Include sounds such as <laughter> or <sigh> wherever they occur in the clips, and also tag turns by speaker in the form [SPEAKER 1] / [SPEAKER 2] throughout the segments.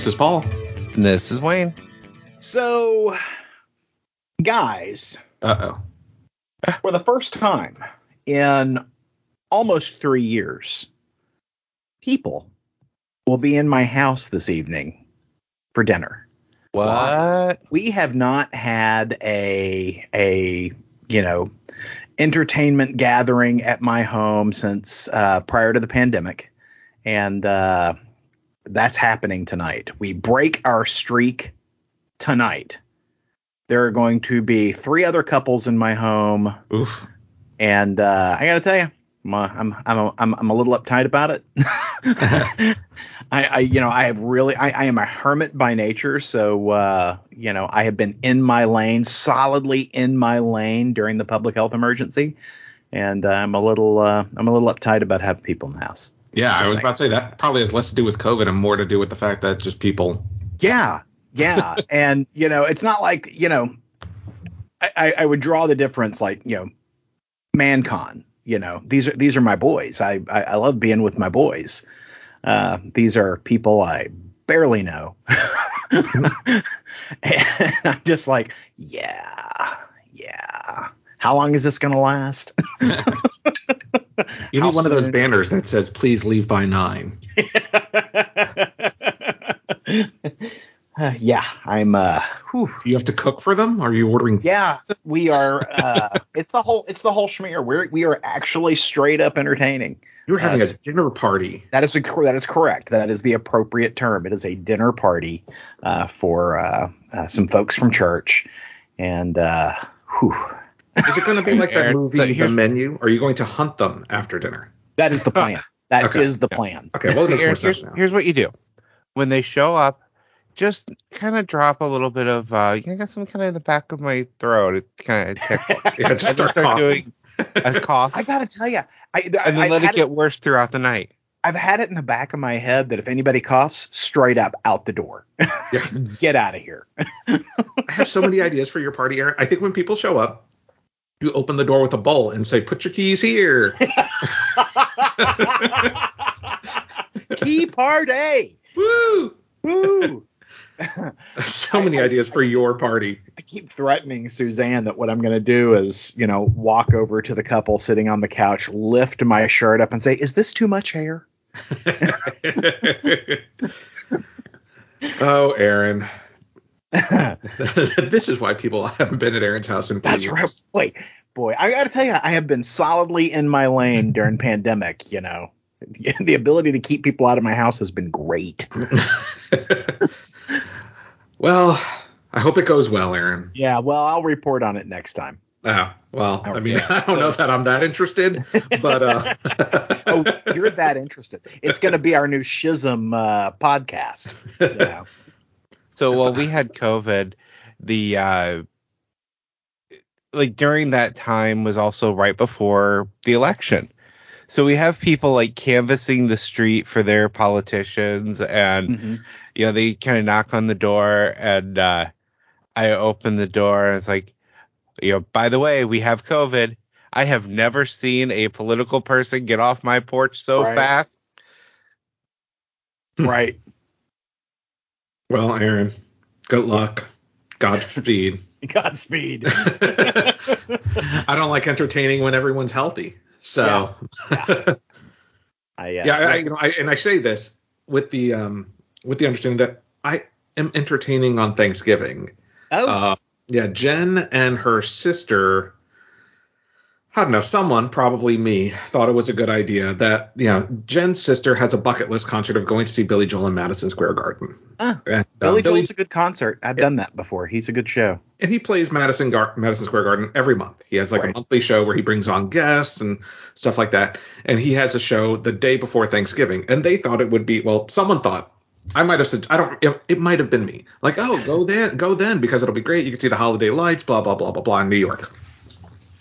[SPEAKER 1] This is Paul.
[SPEAKER 2] And this is Wayne.
[SPEAKER 3] So, guys,
[SPEAKER 1] Uh oh.
[SPEAKER 3] for the first time in almost three years, people will be in my house this evening for dinner.
[SPEAKER 2] What?
[SPEAKER 3] We have not had a a you know entertainment gathering at my home since uh, prior to the pandemic, and uh, that's happening tonight. We break our streak tonight. There are going to be three other couples in my home,
[SPEAKER 1] Oof.
[SPEAKER 3] and uh, I got to tell you, I'm a, I'm I'm a, I'm I'm a little uptight about it. <laughs> I, I you know I have really I, I am a hermit by nature, so uh, you know I have been in my lane, solidly in my lane during the public health emergency, and uh, I'm a little uh, I'm a little uptight about having people in the house.
[SPEAKER 1] Yeah, I was
[SPEAKER 3] saying.
[SPEAKER 1] about to say that probably has less to do with COVID and more to do with the fact that just people.
[SPEAKER 3] Yeah, yeah, <laughs> and you know, it's not like you know, I, I, I would draw the difference like you know, ManCon. You know, these are these are my boys. I I, I love being with my boys. Uh, these are people I barely know, <laughs> <laughs> and I'm just like, yeah, yeah. How long is this gonna last? <laughs>
[SPEAKER 1] You need one of those banners that says "Please leave by nine.
[SPEAKER 3] Uh, <laughs> yeah, I'm. Uh, whew.
[SPEAKER 1] Do you have to cook for them? Are you ordering?
[SPEAKER 3] Yeah, we are. Uh, it's the whole. It's the whole schmear. We're we are actually straight up entertaining.
[SPEAKER 1] You're having
[SPEAKER 3] Yes.
[SPEAKER 1] a dinner party.
[SPEAKER 3] That is a, that is correct. That is the appropriate term. It is a dinner party uh, for uh, uh, some folks from church, and uh, whew,
[SPEAKER 1] Is it going to be like that movie,
[SPEAKER 2] so
[SPEAKER 1] The Menu? Are you going to hunt them after dinner?
[SPEAKER 3] that is the plan. That is
[SPEAKER 1] Okay.
[SPEAKER 3] the plan.
[SPEAKER 1] Okay, well, it makes more sense
[SPEAKER 2] here's,
[SPEAKER 1] now.
[SPEAKER 2] here's what you do. When they show up, just kind of drop a little bit of, uh, you got some kind of in the back of my throat. It kind of tickles.
[SPEAKER 1] Yeah, just start
[SPEAKER 2] start
[SPEAKER 1] coughing.
[SPEAKER 2] doing a <laughs> cough.
[SPEAKER 3] I gotta tell you, I,
[SPEAKER 2] and then
[SPEAKER 3] I've
[SPEAKER 2] let it
[SPEAKER 3] had
[SPEAKER 2] get worse throughout the night.
[SPEAKER 3] I've had it in the back of my head that if anybody coughs, straight up out the door.
[SPEAKER 1] Yeah. <laughs>
[SPEAKER 3] Get out of here. <laughs>
[SPEAKER 1] I have so many ideas for your party, Aaron. I think when people show up, you open the door with a bowl and say, "Put your keys here." <laughs>
[SPEAKER 3] Key party.
[SPEAKER 1] Woo!
[SPEAKER 3] Woo. <laughs>
[SPEAKER 1] So many ideas for your party.
[SPEAKER 3] I keep threatening Suzanne that what I'm going to do is, you know, walk over to the couple sitting on the couch, lift my shirt up, and say, "Is this too much hair?" <laughs>
[SPEAKER 1] oh, Aaron. <laughs> this is why people haven't been at Aaron's house in three
[SPEAKER 3] That's
[SPEAKER 1] years.
[SPEAKER 3] right. Wait, boy, I got to tell you, I have been solidly in my lane during <laughs> pandemic. You know, <laughs> the ability to keep people out of my house has been great.
[SPEAKER 1] well, I hope it goes well, Aaron.
[SPEAKER 3] Yeah, well, I'll report on it next time.
[SPEAKER 1] Oh, well, I mean, I don't know that I'm that interested, but uh,
[SPEAKER 3] Oh, you're that interested? It's going to be our new Schism uh, podcast. You know.
[SPEAKER 2] So while we had COVID, the uh like during that time was also right before the election. So we have people like canvassing the street for their politicians and
[SPEAKER 3] Mm-hmm.
[SPEAKER 2] you know they kind of knock on the door and uh I open the door and it's like you know by the way we have COVID. I have never seen a political person get off my porch so
[SPEAKER 3] Right.
[SPEAKER 2] fast.
[SPEAKER 3] Right.
[SPEAKER 1] Well, Aaron, good luck. Godspeed. <laughs>
[SPEAKER 3] Godspeed. <laughs>
[SPEAKER 1] I don't like entertaining when everyone's healthy. So <laughs>
[SPEAKER 3] I, uh,
[SPEAKER 1] yeah, I, you know, I, and I say this with the um with the understanding that I am entertaining on Thanksgiving.
[SPEAKER 3] oh,
[SPEAKER 1] Uh, yeah, Jen and her sister. I don't know. Someone, probably me, thought it was a good idea that you know Jen's sister has a bucket list concert of going to see Billy Joel in Madison Square Garden.
[SPEAKER 3] Ah,
[SPEAKER 1] And, um,
[SPEAKER 3] Billy
[SPEAKER 1] Billy-
[SPEAKER 3] Joel's a good concert. I've done that before. He's a good show.
[SPEAKER 1] and he plays Madison Gar- Madison Square Garden every month. He has like
[SPEAKER 3] Right.
[SPEAKER 1] a monthly show where he brings on guests and stuff like that. And he has a show the day before Thanksgiving. And they thought it would be well, someone thought I might have said I don't it, it might have been me. Like, oh, go then, go then because it'll be great. You can see the holiday lights, blah blah blah blah blah in New York.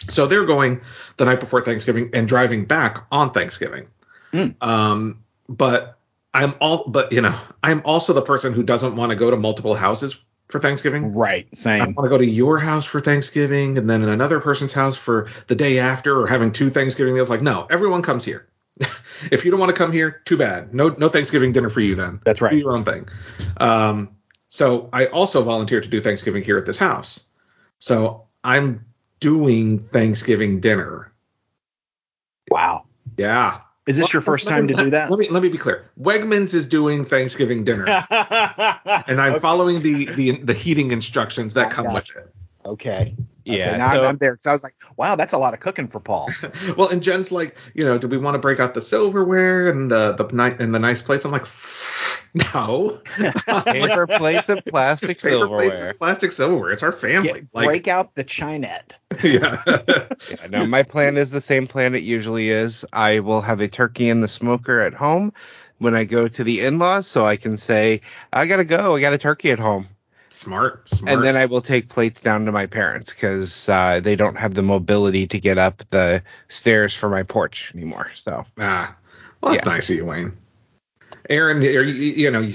[SPEAKER 1] So they're going the night before Thanksgiving and driving back on Thanksgiving.
[SPEAKER 3] Mm.
[SPEAKER 1] Um, but I'm all but you know, I'm also the person who doesn't want to go to multiple houses for Thanksgiving.
[SPEAKER 3] Right. Same.
[SPEAKER 1] I want to go to your house for Thanksgiving and then in another person's house for the day after or having two Thanksgiving meals. Like, no, everyone comes here. <laughs> if you don't want to come here, too bad. No, no Thanksgiving dinner for you then.
[SPEAKER 3] That's right.
[SPEAKER 1] Do your own thing. Um, so I also volunteered to do Thanksgiving here at this house. So I'm doing Thanksgiving dinner.
[SPEAKER 3] Wow.
[SPEAKER 1] Yeah.
[SPEAKER 3] Is this your first time to do that?
[SPEAKER 1] Let me let me be clear. Wegmans is doing Thanksgiving dinner, <laughs> and I'm
[SPEAKER 3] Okay.
[SPEAKER 1] following the, the the heating instructions that come with it.
[SPEAKER 3] Okay.
[SPEAKER 2] Yeah,
[SPEAKER 3] Okay, now
[SPEAKER 2] so-
[SPEAKER 3] I'm, I'm there because I was like, wow, that's a lot of cooking for Paul. <laughs>
[SPEAKER 1] Well, and Jen's like, you know, do we want to break out the silverware and the the and the nice plates? I'm like, <laughs> no. <laughs>
[SPEAKER 2] Paper plates and plastic
[SPEAKER 1] Paper plates
[SPEAKER 2] silverware.
[SPEAKER 1] and plastic silverware. It's our family.
[SPEAKER 3] Get-
[SPEAKER 1] like,
[SPEAKER 3] break out the Chinet. <laughs>
[SPEAKER 1] yeah.
[SPEAKER 2] Yeah, no, my plan is the same plan it usually is. I will have a turkey in the smoker at home when I go to the in-laws, so I can say, I gotta go, I got a turkey at home,
[SPEAKER 1] smart, smart.
[SPEAKER 2] and then I will take plates down to my parents because uh, they don't have the mobility to get up the stairs for my porch anymore. So
[SPEAKER 1] ah, well, that's
[SPEAKER 2] Yeah.
[SPEAKER 1] nice of you, Wayne. Aaron, are you you know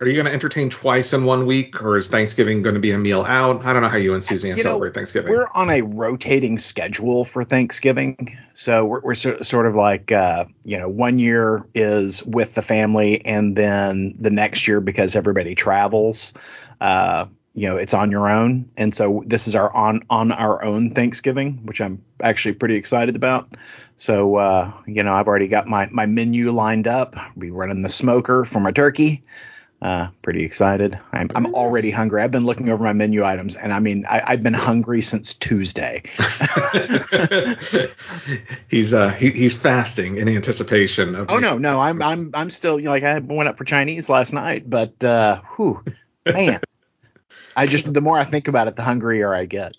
[SPEAKER 1] are you going to entertain twice in one week, or is Thanksgiving going to be a meal out? I don't know how you and Suzanne
[SPEAKER 3] You know,
[SPEAKER 1] celebrate Thanksgiving.
[SPEAKER 3] We're on a rotating schedule for Thanksgiving, so we're, we're sort sort of like, uh, you know, one year is with the family, and then the next year because everybody travels, uh, you know, it's on your own, and so this is our on on our own Thanksgiving, which I'm actually pretty excited about. So, uh, you know, I've already got my my menu lined up. I'll be running the smoker for my turkey. Uh, pretty excited. I'm, I'm already hungry. I've been looking over my menu items, and I mean, I, I've been hungry since Tuesday. <laughs>
[SPEAKER 1] he's uh he, he's fasting in anticipation of
[SPEAKER 3] Oh no, no, I'm I'm I'm still you know, like I went up for Chinese last night, but uh, whew, man, I just the more I think about it, the hungrier I get.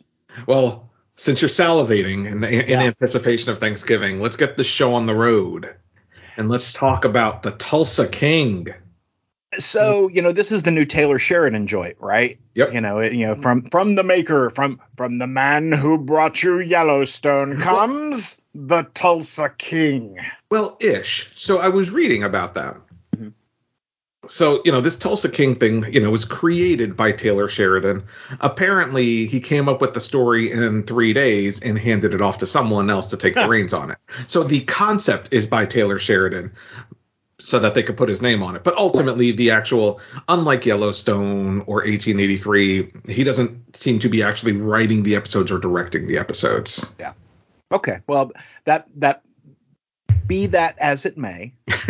[SPEAKER 1] Well, since you're salivating in, in
[SPEAKER 3] Yeah.
[SPEAKER 1] anticipation of Thanksgiving, let's get the show on the road. And let's talk about the Tulsa King.
[SPEAKER 3] So you know, this is the new Taylor Sheridan joint, right?
[SPEAKER 1] Yep.
[SPEAKER 3] You know, it, you know, from from the maker, from from the man who brought you Yellowstone comes the Tulsa King.
[SPEAKER 1] Well, ish. So I was reading about that. So, you know, this Tulsa King thing, you know, was created by Taylor Sheridan. Apparently, he came up with the story in three days and handed it off to someone else to take the reins on it. So the concept is by Taylor Sheridan so that they could put his name on it. But ultimately, the actual, unlike Yellowstone or 1883, he doesn't seem to be actually writing the episodes or directing the episodes. Yeah.
[SPEAKER 3] Okay, well that that be that as it may, <laughs>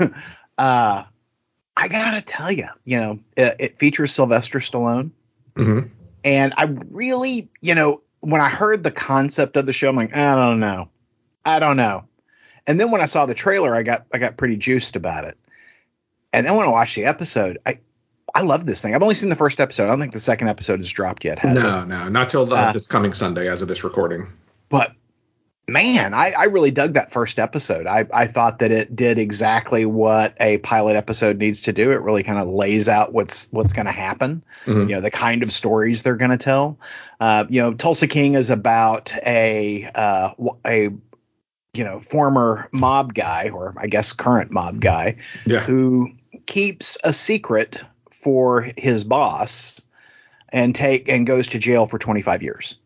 [SPEAKER 3] um, <laughs> uh, I gotta tell you, you know, it, it features Sylvester Stallone,
[SPEAKER 1] Mhm.
[SPEAKER 3] and I really, you know, when I heard the concept of the show, I'm like, I don't know, I don't know. And then when I saw the trailer, I got I got pretty juiced about it. And then when I watched the episode, I I love this thing. I've only seen the first episode. I don't think the second episode has dropped yet, has it?
[SPEAKER 1] No, no, not till uh,
[SPEAKER 3] Uh,
[SPEAKER 1] this coming Sunday as of this recording.
[SPEAKER 3] but man, I, I really dug that first episode. I, I thought that it did exactly what a pilot episode needs to do. It really kind of lays out what's what's going to happen.
[SPEAKER 1] Mhm.
[SPEAKER 3] You know, the kind of stories they're going to tell. Uh, you know, Tulsa King is about a uh, a you know former mob guy, or I guess current mob guy,
[SPEAKER 1] Yeah.
[SPEAKER 3] who keeps a secret for his boss and take and goes to jail for 25 years.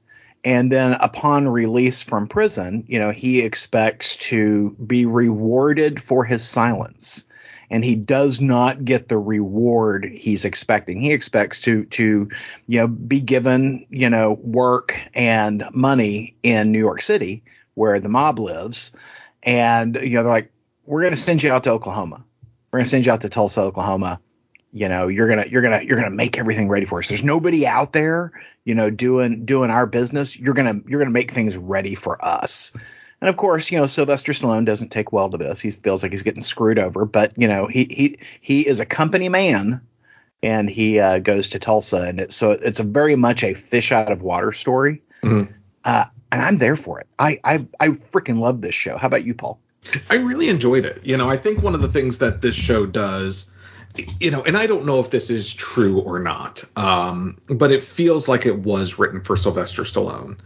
[SPEAKER 3] And then upon release from prison, you know, he expects to be rewarded for his silence. And he does not get the reward he's expecting. He expects to to you know be given, you know, work and money in New York City where the mob lives. And you know, they're like, We're gonna send you out to Oklahoma. We're gonna send you out to Tulsa, Oklahoma you know you're gonna you're gonna you're gonna make everything ready for us. There's nobody out there you know doing doing our business. You're gonna you're gonna make things ready for us. And of course you know sylvester stallone doesn't take well to this. He feels like he's getting screwed over but you know he he he is a company man and he uh, goes to tulsa and it's so it's a very much a fish out of water story.
[SPEAKER 1] Mhm.
[SPEAKER 3] uh, and i'm there for it. I i i freaking love this show. How about you paul?
[SPEAKER 1] I really enjoyed it. You know, I think one of the things that this show does, you know, and I don't know if this is true or not, um, but it feels like it was written for Sylvester Stallone.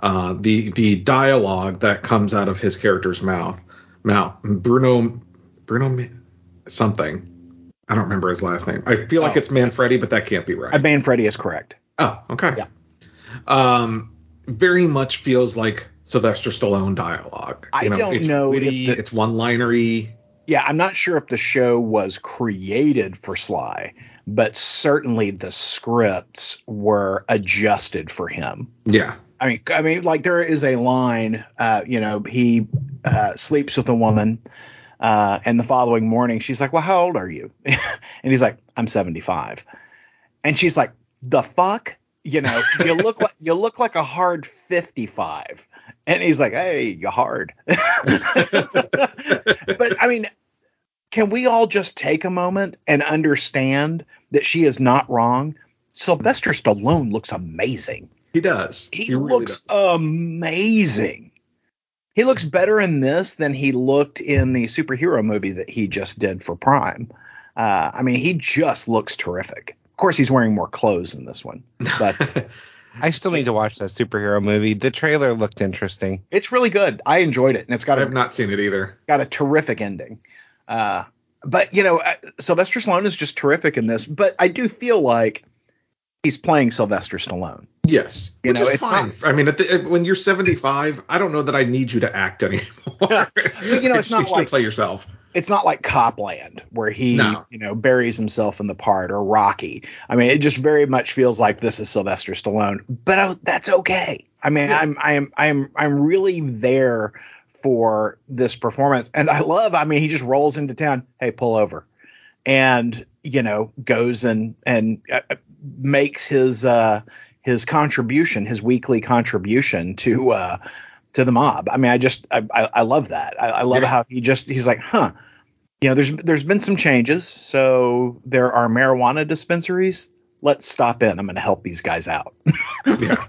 [SPEAKER 1] Uh, the the dialogue that comes out of his character's mouth, mouth Bruno Bruno something. I don't remember his last name. I feel like
[SPEAKER 3] Oh.
[SPEAKER 1] it's Manfredi, but that can't be right.
[SPEAKER 3] i ban is correct
[SPEAKER 1] Oh, okay.
[SPEAKER 3] Yeah.
[SPEAKER 1] Um, very much feels like Sylvester Stallone dialogue.
[SPEAKER 3] I
[SPEAKER 1] know,
[SPEAKER 3] don't
[SPEAKER 1] it's
[SPEAKER 3] know
[SPEAKER 1] Witty,
[SPEAKER 3] the-
[SPEAKER 1] it's one-linery.
[SPEAKER 3] Yeah, I'm not sure if the show was created for Sly, but certainly the scripts were adjusted for him.
[SPEAKER 1] Yeah.
[SPEAKER 3] I mean, I mean, like there is a line, uh, you know, he uh, sleeps with a woman, uh, and the following morning she's like, "Well, how old are you?" <laughs> and he's like, "I'm 75," and she's like, "The fuck." You know, you look like you look like a hard 55. And he's like, "Hey, you hard." <laughs> but I mean, can we all just take a moment and understand that she is not wrong? Sylvester Stallone looks amazing.
[SPEAKER 1] He does.
[SPEAKER 3] He,
[SPEAKER 1] really
[SPEAKER 3] looks amazing. He looks better in this than he looked in the superhero movie that he just did for Prime. Uh, I mean, he just looks terrific. Of course, he's wearing more clothes in this one, but. <laughs>
[SPEAKER 2] I still need to watch that superhero movie. The trailer looked interesting.
[SPEAKER 3] it's really good. I enjoyed it, and it's got.
[SPEAKER 1] I have not seen it either.
[SPEAKER 3] got a terrific ending. Uh, but you know, uh, Sylvester Stallone is just terrific in this. But I do feel like he's playing Sylvester Stallone.
[SPEAKER 1] Yes.
[SPEAKER 3] You
[SPEAKER 1] Which
[SPEAKER 3] know,
[SPEAKER 1] is
[SPEAKER 3] it's
[SPEAKER 1] fine. I mean, at the, when you're 75, I don't know that I need you to act <laughs> anymore. <laughs>
[SPEAKER 3] you know, it's not
[SPEAKER 1] you should
[SPEAKER 3] like-
[SPEAKER 1] play yourself.
[SPEAKER 3] It's not like Cop Land where he,
[SPEAKER 1] No.
[SPEAKER 3] you know, buries himself in the part or Rocky. I mean, it just very much feels like this is Sylvester Stallone. But uh, that's okay. I mean,
[SPEAKER 1] Yeah.
[SPEAKER 3] I'm I'm I'm I'm really there for this performance, and I love. I mean, he just rolls into town. Hey, pull over, and you know goes and and uh, makes his uh his contribution, his weekly contribution to uh to the mob. I mean, I just I I, I love that. I, I love
[SPEAKER 1] Yeah.
[SPEAKER 3] how he just he's like, huh. You know, there's there's been some changes. So there are marijuana dispensaries. Let's stop in. I'm going to help these guys out. <laughs>
[SPEAKER 1] yeah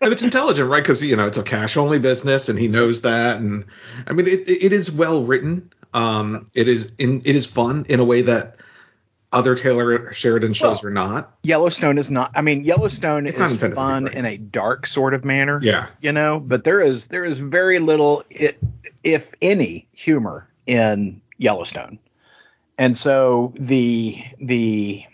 [SPEAKER 1] and it's intelligent right because you know it's a cash only business and he knows that and i mean it, it is well written um it is in it is fun in a way that other taylor sheridan shows
[SPEAKER 3] Well,
[SPEAKER 1] are not
[SPEAKER 3] Yellowstone is not. I mean, Yellowstone
[SPEAKER 1] It's
[SPEAKER 3] is
[SPEAKER 1] intended to be
[SPEAKER 3] fun
[SPEAKER 1] great.
[SPEAKER 3] in a dark sort of manner.
[SPEAKER 1] yeah
[SPEAKER 3] you know but there is there is very little i if any humor in yellowstone and so the the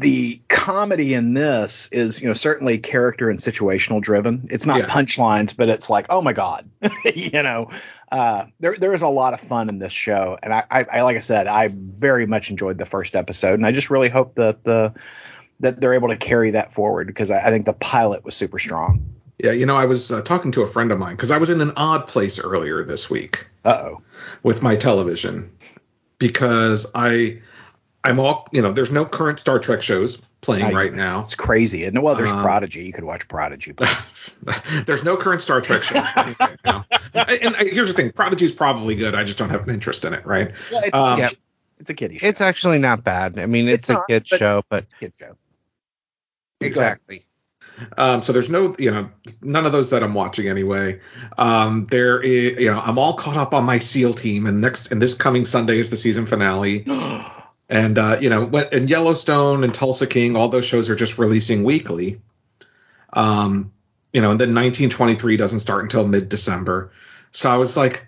[SPEAKER 3] the comedy in this is you know certainly character and situational driven it's not
[SPEAKER 1] Yeah.
[SPEAKER 3] punchlines but it's like oh my god <laughs> you know uh there there is a lot of fun in this show and I, I i like i said i very much enjoyed the first episode and i just really hope that the that they're able to carry that forward because I, I think the pilot was super strong.
[SPEAKER 1] yeah you know i was uh, talking to a friend of mine because i was in an odd place earlier this week
[SPEAKER 3] oh.
[SPEAKER 1] with my television because i i'm all you know there's no current star trek shows playing
[SPEAKER 3] I-
[SPEAKER 1] right now
[SPEAKER 3] It's crazy. And well, there's
[SPEAKER 1] Um,
[SPEAKER 3] Prodigy. You could watch Prodigy. But <laughs>
[SPEAKER 1] There's no current Star Trek shows playing right now. <laughs> And I, here's the thing: Prodigy's probably good. I just don't have an interest in it, right?
[SPEAKER 3] yeah, it's,
[SPEAKER 1] Um,
[SPEAKER 3] a,
[SPEAKER 2] Yeah.
[SPEAKER 3] it's a kiddie show.
[SPEAKER 2] It's actually not bad. I mean,
[SPEAKER 3] It's
[SPEAKER 2] it's, a
[SPEAKER 3] not,
[SPEAKER 2] kid
[SPEAKER 3] but-
[SPEAKER 2] show, but
[SPEAKER 3] a kid show.
[SPEAKER 2] exactly.
[SPEAKER 1] Um, so there's no, you know, none of those that I'm watching anyway. Um, there is, you know, I'm all caught up on my SEAL team, and next and this coming Sunday is the season finale. <gasps> <gasps> And uh, you know, and Yellowstone and Tulsa King, all those shows are just releasing weekly. Um, you know, and then 1923 doesn't start until mid-December. So I was like,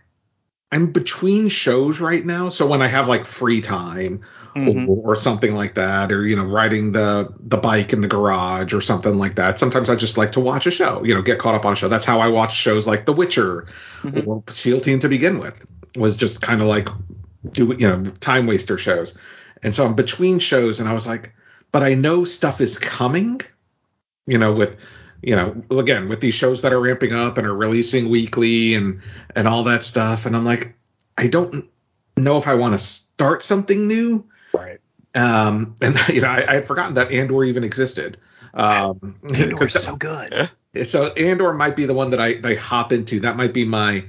[SPEAKER 1] I'm between shows right now. So when I have like free time
[SPEAKER 3] Mhm.
[SPEAKER 1] or, or something like that, or you know, riding the the bike in the garage or something like that, sometimes I just like to watch a show. You know, get caught up on a show. That's how I watch shows like The Witcher
[SPEAKER 3] Mhm.
[SPEAKER 1] or SEAL Team to begin with. Was just kind of like do you know time waster shows. And so I'm between shows, and I was like, but I know stuff is coming. You know, with you know, again with these shows that are ramping up and are releasing weekly and and all that stuff, and I'm like, I don't know if I want to start something new.
[SPEAKER 3] Right.
[SPEAKER 1] Um, <laughs> and you know, I, I had forgotten that Andor even existed. Um, <laughs>
[SPEAKER 3] Andor is so good. <laughs>
[SPEAKER 1] so Andor might be the one that I, that I hop into. That might be my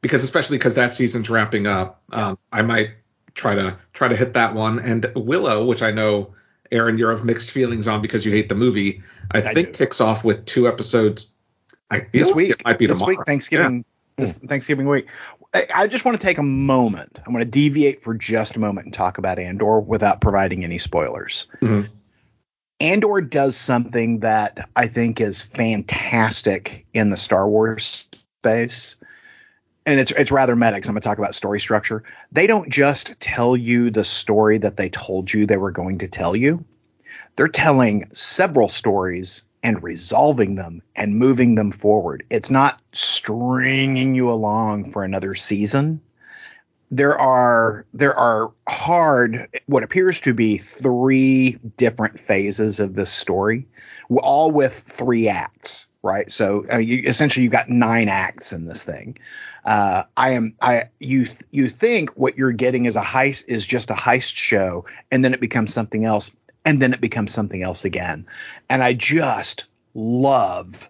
[SPEAKER 1] because especially because that season's wrapping up. Um, I might try to try to hit that one. And Willow, which I know Aaron, you're of mixed feelings on because you hate the movie. I,
[SPEAKER 3] I
[SPEAKER 1] think
[SPEAKER 3] do.
[SPEAKER 1] kicks off with two episodes. I feel
[SPEAKER 3] This
[SPEAKER 1] like
[SPEAKER 3] week.
[SPEAKER 1] it might be
[SPEAKER 3] this
[SPEAKER 1] tomorrow.
[SPEAKER 3] week, Thanksgiving. This Thanksgiving week. I, I just want to take a moment. I'm going to deviate for just a moment and talk about Andor without providing any spoilers.
[SPEAKER 1] Mhm.
[SPEAKER 3] Andor does something that I think is fantastic in the Star Wars space. And it's it's rather meta 'cause I'm going to talk about story structure. They don't just tell you the story that they told you they were going to tell you. They're telling several stories and resolving them and moving them forward. It's not stringing you along for another season. There are there are hard what appears to be three different phases of this story, all with three acts, right? So uh, you, essentially, you got nine acts in this thing. Uh, I am I you you think what you're getting is a heist is just a heist show, and then it becomes something else, and then it becomes something else again, and I just love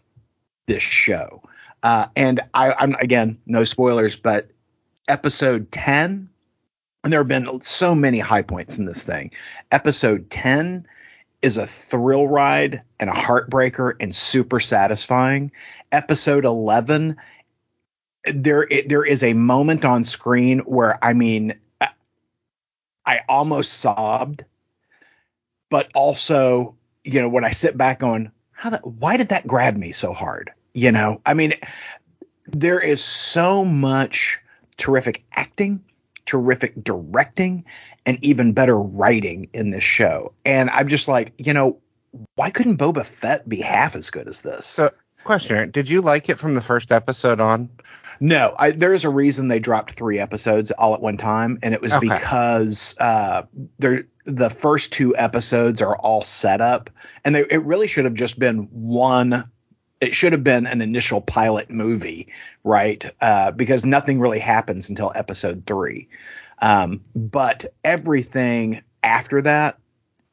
[SPEAKER 3] this show. Uh, and I, I'm again no spoilers, but episode ten, and there have been so many high points in this thing. Episode ten is a thrill ride and a heartbreaker and super satisfying. Episode 11 there there is a moment on screen where I mean I almost sobbed, but also you know when I sit back on how that why did that grab me so hard? You know, I mean, there is so much terrific acting, terrific directing, and even better writing in this show, and I'm just like, you know, why couldn't Boba Fett be half as good as this?
[SPEAKER 2] So, question: Did you like it from the first episode on?
[SPEAKER 3] No, I, there is a reason they dropped three episodes all at one time, and it was
[SPEAKER 2] Okay.
[SPEAKER 3] because uh, there the first two episodes are all set up, and they, it really should have just been one. It should have been an initial pilot movie, right? Uh, because nothing really happens until episode three. Um, but everything after that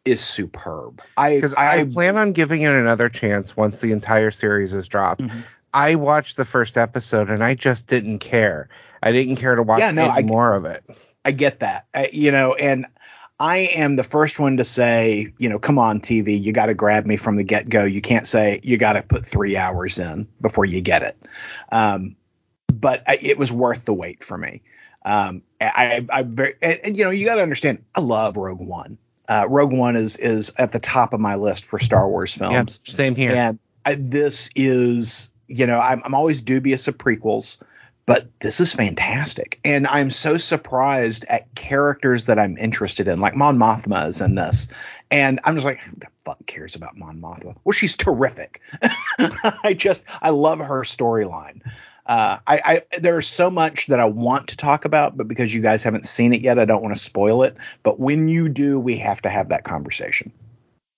[SPEAKER 3] is superb. I
[SPEAKER 2] Because I, plan on giving it another chance once the entire series is dropped.
[SPEAKER 3] Mhm.
[SPEAKER 2] I watched the first episode and I just didn't care. I didn't care to watch
[SPEAKER 3] Yeah, no,
[SPEAKER 2] any
[SPEAKER 3] I-
[SPEAKER 2] more of it.
[SPEAKER 3] I get that. I, you know, and I am the first one to say, you know, come on, TV, you got to grab me from the get go. You can't say you got to put three hours in before you get it. Um, but I, it was worth the wait for me. Um, I, I, I very, and, you know, you got to understand, I love Rogue One. Uh, Rogue One is is at the top of my list for Star Wars
[SPEAKER 2] Yeah,
[SPEAKER 3] films.
[SPEAKER 2] same here.
[SPEAKER 3] And I, this is, you know, I'm, I'm always dubious of prequels, but this is fantastic. And I'm so surprised at characters that I'm interested in, like Mon Mothma is in this. And I'm just like, who the fuck cares about Mon Mothma? Well, she's terrific. <laughs> I just, I love her storyline. Uh, I, I there's so much that I want to talk about, but because you guys haven't seen it yet, I don't want to spoil it. But when you do, we have to have that conversation.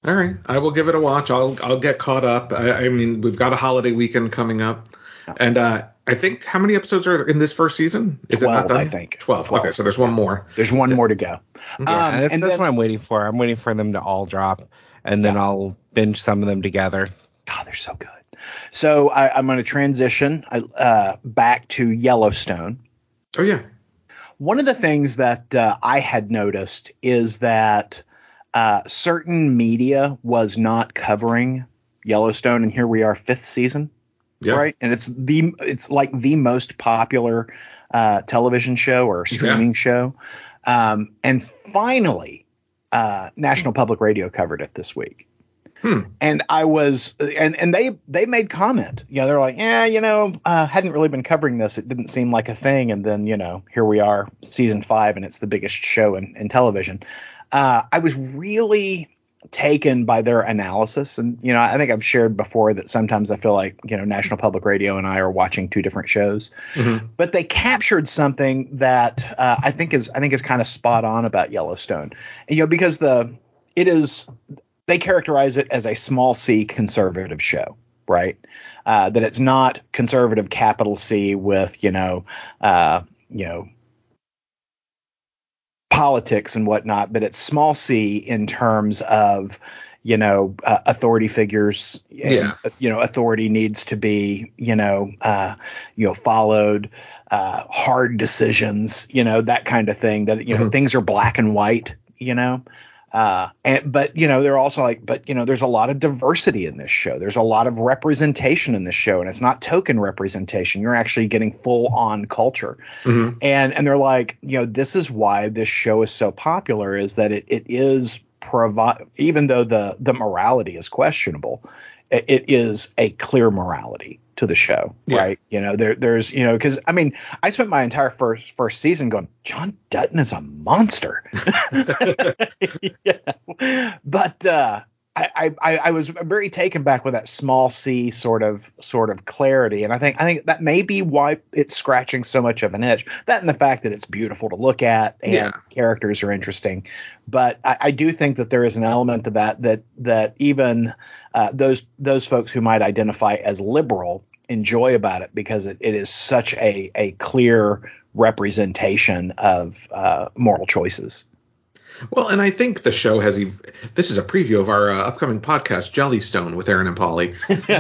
[SPEAKER 1] All right, I will give it a watch. I'll I'll get caught up. I, I mean, we've got a holiday weekend coming up, and uh, I think how many episodes are in this first season? Is it
[SPEAKER 3] 12,
[SPEAKER 1] not done?
[SPEAKER 3] I think.
[SPEAKER 1] Twelve.
[SPEAKER 3] 12.
[SPEAKER 1] Okay, so there's one more.
[SPEAKER 3] There's one more to go.
[SPEAKER 2] Yeah,
[SPEAKER 3] Um,
[SPEAKER 2] that's,
[SPEAKER 3] and
[SPEAKER 2] that's
[SPEAKER 3] then-
[SPEAKER 2] what I'm waiting for. I'm waiting for them to all drop, and then
[SPEAKER 3] Yeah.
[SPEAKER 2] I'll binge some of them together.
[SPEAKER 3] God, they're so good. So I, I'm going to transition uh, back to Yellowstone.
[SPEAKER 1] Oh yeah.
[SPEAKER 3] One of the things that uh, I had noticed is that uh, certain media was not covering Yellowstone, and here we are, fifth season,
[SPEAKER 1] Yeah.
[SPEAKER 3] right? And it's the it's like the most popular uh, television show or streaming show. Um, and finally, uh, National Public Radio covered it this week.
[SPEAKER 1] Hmm.
[SPEAKER 3] and I was and and they they made comment. You know, they're like, yeah, you know, uh, hadn't really been covering this. It didn't seem like a thing. And then you know, here we are, season five, and it's the biggest show in, in television. Uh, I was really taken by their analysis, and you know, I think I've shared before that sometimes I feel like you know, National Public Radio and I are watching two different shows
[SPEAKER 1] Mhm.
[SPEAKER 3] but they captured something that uh, I think is I think is kind of spot on about Yellowstone. And, you know, because the it is they characterize it as a small C conservative show, right? Uh, that it's not conservative capital C with you know uh, you know politics and whatnot, but it's small c in terms of you know uh, authority figures. And,
[SPEAKER 1] Yeah.
[SPEAKER 3] You know, authority needs to be you know uh, you know followed. Uh, hard decisions, you know that kind of thing. That you know
[SPEAKER 1] Mhm.
[SPEAKER 3] things are black and white, you know. Uh, and but you know they're also like, but you know there's a lot of diversity in this show. There's a lot of representation in this show, and it's not token representation. You're actually getting full on culture
[SPEAKER 1] Mhm.
[SPEAKER 3] and and they're like you know this is why this show is so popular is that it, it is provide even though the the morality is questionable it, is a clear morality to the show
[SPEAKER 1] Yeah.
[SPEAKER 3] right you know there there's you know because i mean i spent my entire first first season going john dutton is a monster <laughs> <laughs> <laughs> yeah. but uh I, I, I was very taken back with that small C sort of sort of clarity, and I think I think that may be why it's scratching so much of an itch. That and the fact that it's beautiful to look at and
[SPEAKER 1] Yeah.
[SPEAKER 3] characters are interesting, but I, I do think that there is an element of that that that even uh, those those folks who might identify as liberal enjoy about it because it, it is such a a clear representation of uh, moral choices.
[SPEAKER 1] Well, and I think the show has. ev- This is a preview of our uh, upcoming podcast, Jellystone, with Aaron and Polly.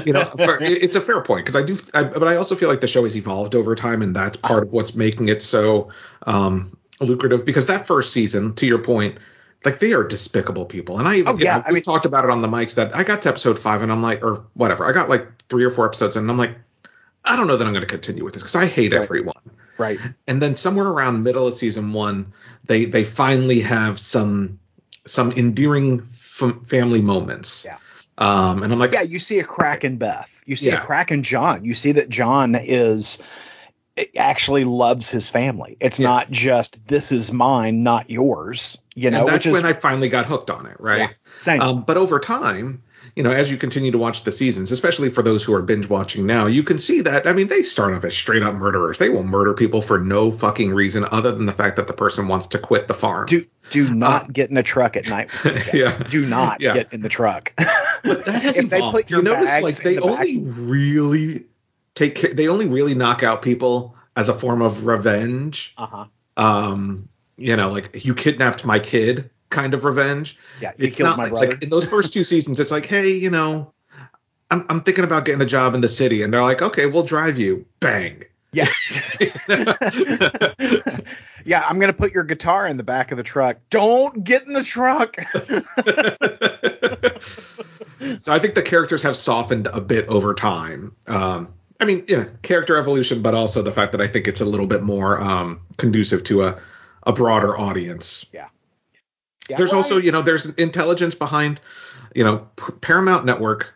[SPEAKER 1] You know, <laughs> for, it's a fair point because I do, I, but I also feel like the show has evolved over time, and that's part of what's making it so um, lucrative. Because that first season, to your point, like they are despicable people, and I,
[SPEAKER 3] Oh,
[SPEAKER 1] you
[SPEAKER 3] yeah,
[SPEAKER 1] know,
[SPEAKER 3] I
[SPEAKER 1] we
[SPEAKER 3] mean-
[SPEAKER 1] talked about it on the mics that I got to episode five, and I'm like, or whatever, I got like three or four episodes, and I'm like, I don't know that I'm going to continue with this because I hate
[SPEAKER 3] Right.
[SPEAKER 1] everyone
[SPEAKER 3] Right.
[SPEAKER 1] and then somewhere around middle of season one, they they finally have some some endearing f- family moments.
[SPEAKER 3] Yeah.
[SPEAKER 1] Um, and I'm like,
[SPEAKER 3] Yeah, you see a crack in Beth. You see
[SPEAKER 1] Yeah.
[SPEAKER 3] a crack in John. You see that John is actually loves his family. It's
[SPEAKER 1] Yeah.
[SPEAKER 3] not just this is mine, not yours. You know,
[SPEAKER 1] and that's
[SPEAKER 3] which is
[SPEAKER 1] when I finally got hooked on it, right?
[SPEAKER 3] Yeah, same.
[SPEAKER 1] Um, but over time, you know, as you continue to watch the seasons, especially for those who are binge watching now, you can see that. I mean, they start off as straight up murderers. They will murder people for no fucking reason other than the fact that the person wants to quit the farm.
[SPEAKER 3] do do not get in a truck at night <laughs> guys.
[SPEAKER 1] Yeah.
[SPEAKER 3] Do not
[SPEAKER 1] Yeah.
[SPEAKER 3] get in the truck.
[SPEAKER 1] But that has <laughs>
[SPEAKER 3] if they
[SPEAKER 1] evolved.
[SPEAKER 3] put
[SPEAKER 1] you notice like they
[SPEAKER 3] the back-
[SPEAKER 1] only really take care, they only really knock out people as a form of revenge.
[SPEAKER 3] uh-huh.
[SPEAKER 1] Um, you know, like you kidnapped my kid kind of revenge.
[SPEAKER 3] Yeah, you
[SPEAKER 1] It's
[SPEAKER 3] killed
[SPEAKER 1] not
[SPEAKER 3] my
[SPEAKER 1] like,
[SPEAKER 3] brother.
[SPEAKER 1] like in those first two seasons, it's like, hey, you know, I'm I'm thinking about getting a job in the city, and they're like, okay, we'll drive you. Bang.
[SPEAKER 3] yeah. <laughs> yeah, I'm gonna put your guitar in the back of the truck. Don't get in the truck. <laughs>
[SPEAKER 1] so I think the characters have softened a bit over time. Um, I mean, you know, character evolution, but also the fact that I think it's a little bit more um, conducive to a, a broader audience.
[SPEAKER 3] Yeah,
[SPEAKER 1] There's
[SPEAKER 3] well,
[SPEAKER 1] also, you know, there's intelligence behind, you know, Paramount Network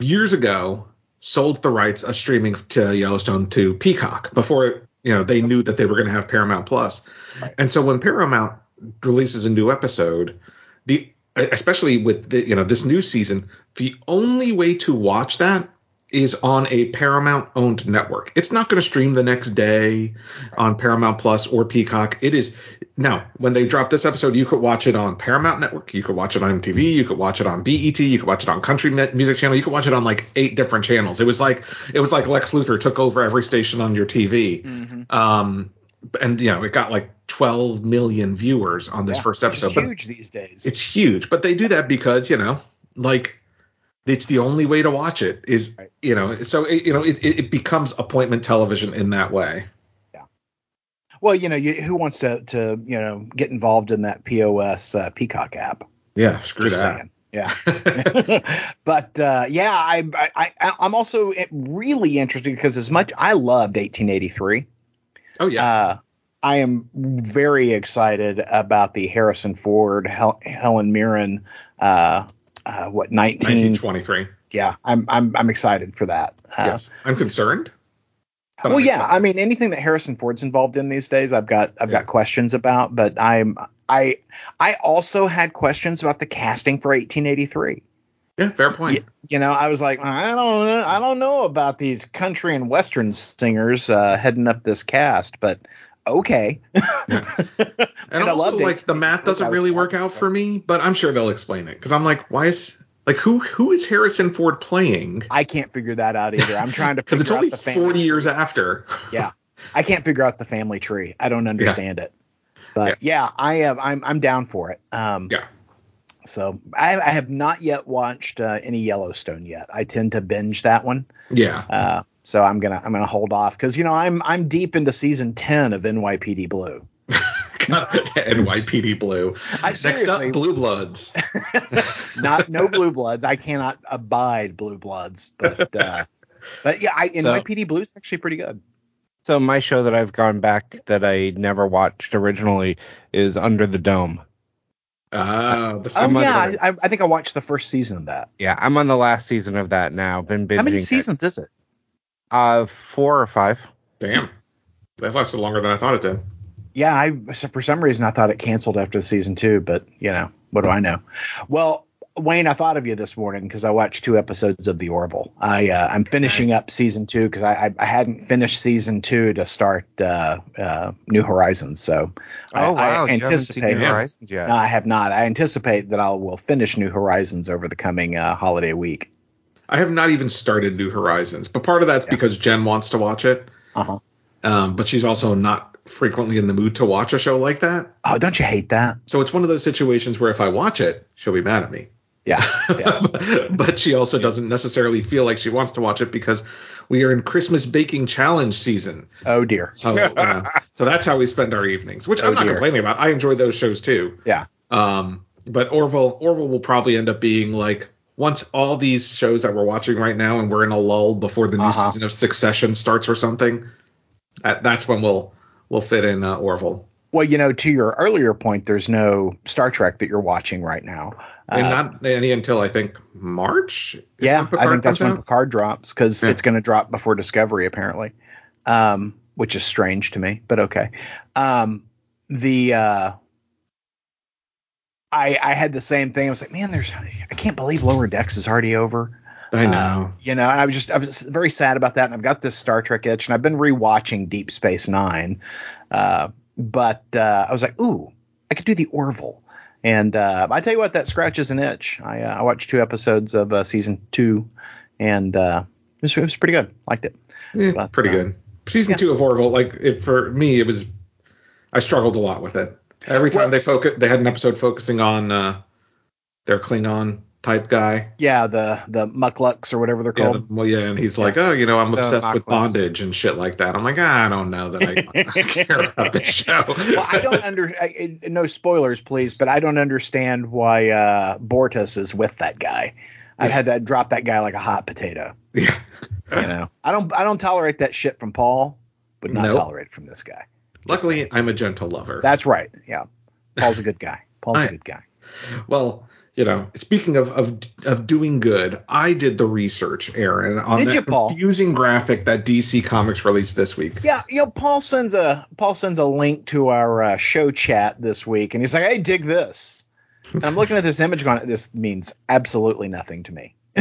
[SPEAKER 1] years ago sold the rights of streaming to Yellowstone to Peacock before, you know, they knew that they were going to have Paramount Plus.
[SPEAKER 3] Right.
[SPEAKER 1] And so when Paramount releases a new episode, the especially with the, you know this new season, the only way to watch that is on a Paramount owned network. It's not going to stream the next day on Paramount Plus or Peacock. It is now when they drop this episode, you could watch it on Paramount Network, you could watch it on MTV, you could watch it on BET, you could watch it on Country Music Channel, you could watch it on like eight different channels. It was like it was like Lex Luthor took over every station on your TV.
[SPEAKER 3] Mhm.
[SPEAKER 1] Um, and you know it got like 12 million viewers on this
[SPEAKER 3] Yeah,
[SPEAKER 1] first episode. But
[SPEAKER 3] huge these days.
[SPEAKER 1] it's huge, but they do that because you know, like it's the only way to watch it is
[SPEAKER 3] Right.
[SPEAKER 1] you know. So it, you know it it becomes appointment television in that way.
[SPEAKER 3] Well, you know, you, who wants to to you know get involved in that POS uh, Peacock app?
[SPEAKER 1] Yeah, screw
[SPEAKER 3] Just
[SPEAKER 1] that.
[SPEAKER 3] saying. Yeah. <laughs> <laughs> but uh, yeah, I, I I I'm also really interested because as much I loved 1883.
[SPEAKER 1] oh yeah,
[SPEAKER 3] Uh, I am very excited about the Harrison Ford, Hel- Helen Mirren, uh, uh, what 19?
[SPEAKER 1] 1923.
[SPEAKER 3] Yeah, I'm I'm I'm excited for that. Uh,
[SPEAKER 1] yes, I'm concerned.
[SPEAKER 3] Well, yeah. I mean anything that Harrison Ford's involved in these days, I've got I've
[SPEAKER 1] Yeah.
[SPEAKER 3] got questions about, but I'm I I also had questions about the casting for 1883.
[SPEAKER 1] yeah, fair point.
[SPEAKER 3] Y- You know, I was like, I don't know, I don't know about these country and western singers uh, heading up this cast, but okay. <laughs>
[SPEAKER 1] And,
[SPEAKER 3] I
[SPEAKER 1] also, like the math doesn't really work out
[SPEAKER 3] for
[SPEAKER 1] me, but I'm sure they'll explain it because I'm like, why is like who who is Harrison Ford playing?
[SPEAKER 3] I can't figure that out either. I'm trying to <laughs>
[SPEAKER 1] Because
[SPEAKER 3] figure
[SPEAKER 1] it's only
[SPEAKER 3] out the family
[SPEAKER 1] 40 years
[SPEAKER 3] tree.
[SPEAKER 1] after.
[SPEAKER 3] Yeah, I can't figure out the family tree. I don't understand it. But yeah, I have. I'm I'm down for it. Um,
[SPEAKER 1] Yeah.
[SPEAKER 3] So I, I have not yet watched uh, any Yellowstone yet. I tend to binge that one.
[SPEAKER 1] Yeah.
[SPEAKER 3] Uh, so I'm gonna I'm gonna hold off because you know I'm I'm deep into season ten of NYPD Blue. <laughs> <laughs>
[SPEAKER 1] NYPD Blue.
[SPEAKER 3] I,
[SPEAKER 1] Next up, Blue Bloods. <laughs>
[SPEAKER 3] not no blue bloods. I cannot abide blue bloods, but uh, but yeah, I,
[SPEAKER 2] So-
[SPEAKER 3] NYPD Blue is actually pretty good.
[SPEAKER 2] So my show that I've gone back that I never watched originally is Under the Dome.
[SPEAKER 1] Ah,
[SPEAKER 3] Oh
[SPEAKER 2] I'm
[SPEAKER 3] yeah, I, I think I watched the first season of that.
[SPEAKER 2] Yeah, I'm on the last season of that now. Been binging.
[SPEAKER 3] How many seasons is it?
[SPEAKER 2] Uh, four or five.
[SPEAKER 1] Damn. That lasted longer than I thought it did.
[SPEAKER 3] Yeah, I for some reason I thought it canceled after the season two, but you know what do I know? Well, Wayne, I thought of you this morning because I watched two episodes of The Orville. I uh, I'm finishing up season two because I, I I hadn't finished season two to start uh, uh, New Horizons. So I,
[SPEAKER 2] Oh wow,
[SPEAKER 3] I
[SPEAKER 2] you haven't seen New. Horizons yet.
[SPEAKER 3] No, I have not. I anticipate that I will finish New Horizons over the coming uh, holiday week.
[SPEAKER 1] I have not even started New Horizons, but part of that's
[SPEAKER 3] Yeah.
[SPEAKER 1] because Jen wants to watch it.
[SPEAKER 3] Uh huh.
[SPEAKER 1] Um, but she's also not frequently in the mood to watch a show like that.
[SPEAKER 3] Oh, don't you hate that?
[SPEAKER 1] So it's one of those situations where if I watch it, she'll be mad at me.
[SPEAKER 3] Yeah. <laughs> yeah.
[SPEAKER 1] but she also doesn't necessarily feel like she wants to watch it because we are in Christmas baking challenge season.
[SPEAKER 3] oh dear.
[SPEAKER 1] So, uh, so that's how we spend our evenings, which
[SPEAKER 3] Oh,
[SPEAKER 1] I'm not
[SPEAKER 3] dear.
[SPEAKER 1] complaining about. I enjoy those shows too.
[SPEAKER 3] Yeah.
[SPEAKER 1] Um, but Orville, Orville will probably end up being like once all these shows that we're watching right now, and we're in a lull before the new
[SPEAKER 3] Uh-huh.
[SPEAKER 1] season of Succession starts or something. That, that's when we'll we'll fit in uh, Orville.
[SPEAKER 3] Well, you know, to your earlier point, there's no Star Trek that you're watching right now.
[SPEAKER 1] and
[SPEAKER 3] Uh,
[SPEAKER 1] not any until I think March.
[SPEAKER 3] yeah, I think that's when
[SPEAKER 1] out?
[SPEAKER 3] Picard drops because
[SPEAKER 1] Yeah.
[SPEAKER 3] it's going to drop before Discovery apparently, um, which is strange to me, but okay. Um, the uh, I I had the same thing. I was like, man, there's I can't believe Lower Decks is already over.
[SPEAKER 1] I know.
[SPEAKER 3] Uh, you know, and I was just I was very sad about that. And I've got this Star Trek itch, and I've been rewatching Deep Space Nine. Uh, but uh, I was like, ooh, I could do the Orville. And uh, I tell you what, that scratches an itch. I, uh, I watched two episodes of uh, season two, and uh, it, was, it was pretty good. Liked it.
[SPEAKER 1] Yeah,
[SPEAKER 3] but,
[SPEAKER 1] pretty
[SPEAKER 3] uh,
[SPEAKER 1] good. Season
[SPEAKER 3] yeah.
[SPEAKER 1] two of Orville, like it for me, it was. I struggled a lot with it. Every time
[SPEAKER 3] Well-
[SPEAKER 1] they focus, they had an episode focusing on uh, their Klingon type guy.
[SPEAKER 3] Yeah, the the Mucklucks or whatever they're
[SPEAKER 1] Yeah,
[SPEAKER 3] called.
[SPEAKER 1] the, well, yeah, and he's like, oh, you know, I'm
[SPEAKER 2] The
[SPEAKER 1] obsessed with bondage and shit like that. I'm like, ah, I don't know that I, I <laughs> care about this show.
[SPEAKER 3] well, I don't under I, I- no spoilers, please, but I don't understand why uh, Bortus is with that guy. I've had to drop that guy like a hot potato.
[SPEAKER 1] Yeah.
[SPEAKER 3] You know, <laughs> I don't I don't tolerate that shit from Paul, but not
[SPEAKER 1] Nope.
[SPEAKER 3] tolerate it from this guy.
[SPEAKER 1] Luckily, I'm a gentle lover.
[SPEAKER 3] That's right. Yeah, Paul's a good guy. Paul's
[SPEAKER 1] I-
[SPEAKER 3] a good guy.
[SPEAKER 1] well, you know, speaking of, of of doing good, I did the research, Aaron, on
[SPEAKER 3] Did
[SPEAKER 1] that
[SPEAKER 3] you, Paul?
[SPEAKER 1] confusing graphic that DC Comics released this week.
[SPEAKER 3] Yeah, you know, Paul sends a Paul sends a link to our uh, show chat this week, and he's like, "Hey, dig this." And I'm looking at this image, going, "This means absolutely nothing to me." <laughs>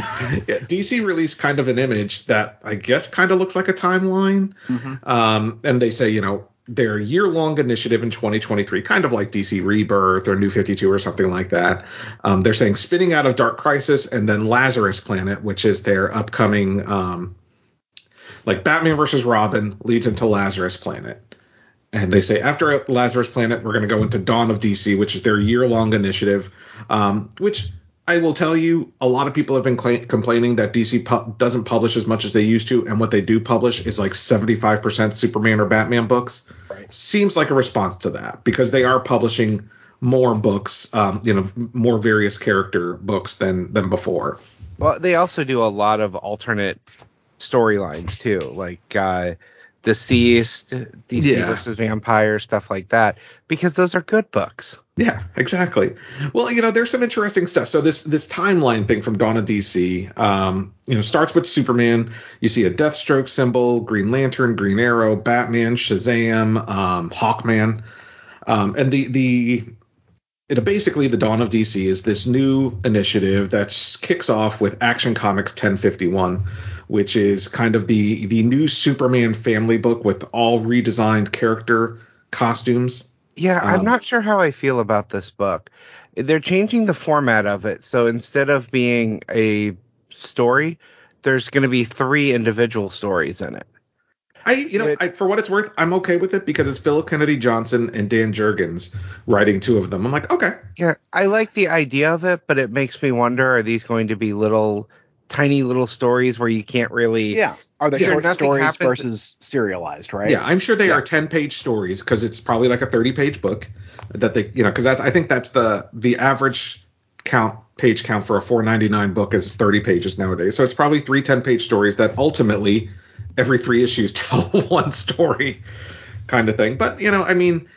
[SPEAKER 1] Yeah, DC released kind of an image that I guess kind of looks like a timeline. Um, and they say, you know, their year long initiative in 2023, kind of like DC Rebirth or New 52 or something like that. Um, they're saying spinning out of Dark Crisis and then Lazarus Planet, which is their upcoming, um, like Batman versus Robin leads into Lazarus Planet. And they say after Lazarus Planet, we're going to go into Dawn of DC, which is their year long initiative, um, which I will tell you, a lot of people have been cla complaining that DC pu- doesn't publish as much as they used to, and what they do publish is like 75% Superman or Batman books.
[SPEAKER 3] Right.
[SPEAKER 1] Seems like a response to that because they are publishing more books, um, you know, more various character books than than before.
[SPEAKER 2] Well, they also do a lot of alternate storylines too, like uh, DCeased, DC
[SPEAKER 1] Yeah.
[SPEAKER 2] versus vampire, stuff like that, because those are good books.
[SPEAKER 1] Yeah, exactly. Well, you know, there's some interesting stuff. So this this timeline thing from Dawn of DC, um, you know, starts with Superman. You see a Deathstroke symbol, Green Lantern, Green Arrow, Batman, Shazam, um, Hawkman, um, and the the it basically the Dawn of DC is this new initiative that kicks off with Action Comics 1051, which is kind of the the new Superman family book with all redesigned character costumes.
[SPEAKER 2] Yeah, I'm
[SPEAKER 1] Um,
[SPEAKER 2] not sure how I feel about this book. They're changing the format of it, so instead of being a story, there's going to be three individual stories in it.
[SPEAKER 1] I, you know,
[SPEAKER 2] It-
[SPEAKER 1] I, for what it's worth, I'm okay with it because it's Philip Kennedy Johnson and Dan Jurgens writing two of them. I'm like, okay,
[SPEAKER 2] Yeah, I like the idea of it, but it makes me wonder: Are these going to be little, tiny little stories where you can't really?
[SPEAKER 3] Yeah, are they
[SPEAKER 1] Yeah,
[SPEAKER 3] short stories
[SPEAKER 2] happens-
[SPEAKER 3] versus serialized? Right.
[SPEAKER 1] yeah, I'm sure they
[SPEAKER 2] Yeah.
[SPEAKER 1] are 10 page stories because it's probably like a 30 page book that they, you know, because that's I think that's the the average count page count for a 4.99 book is 30 pages nowadays. So it's probably three 10 page stories that ultimately every three issues <laughs> tell one story kind of thing. But you know, I mean,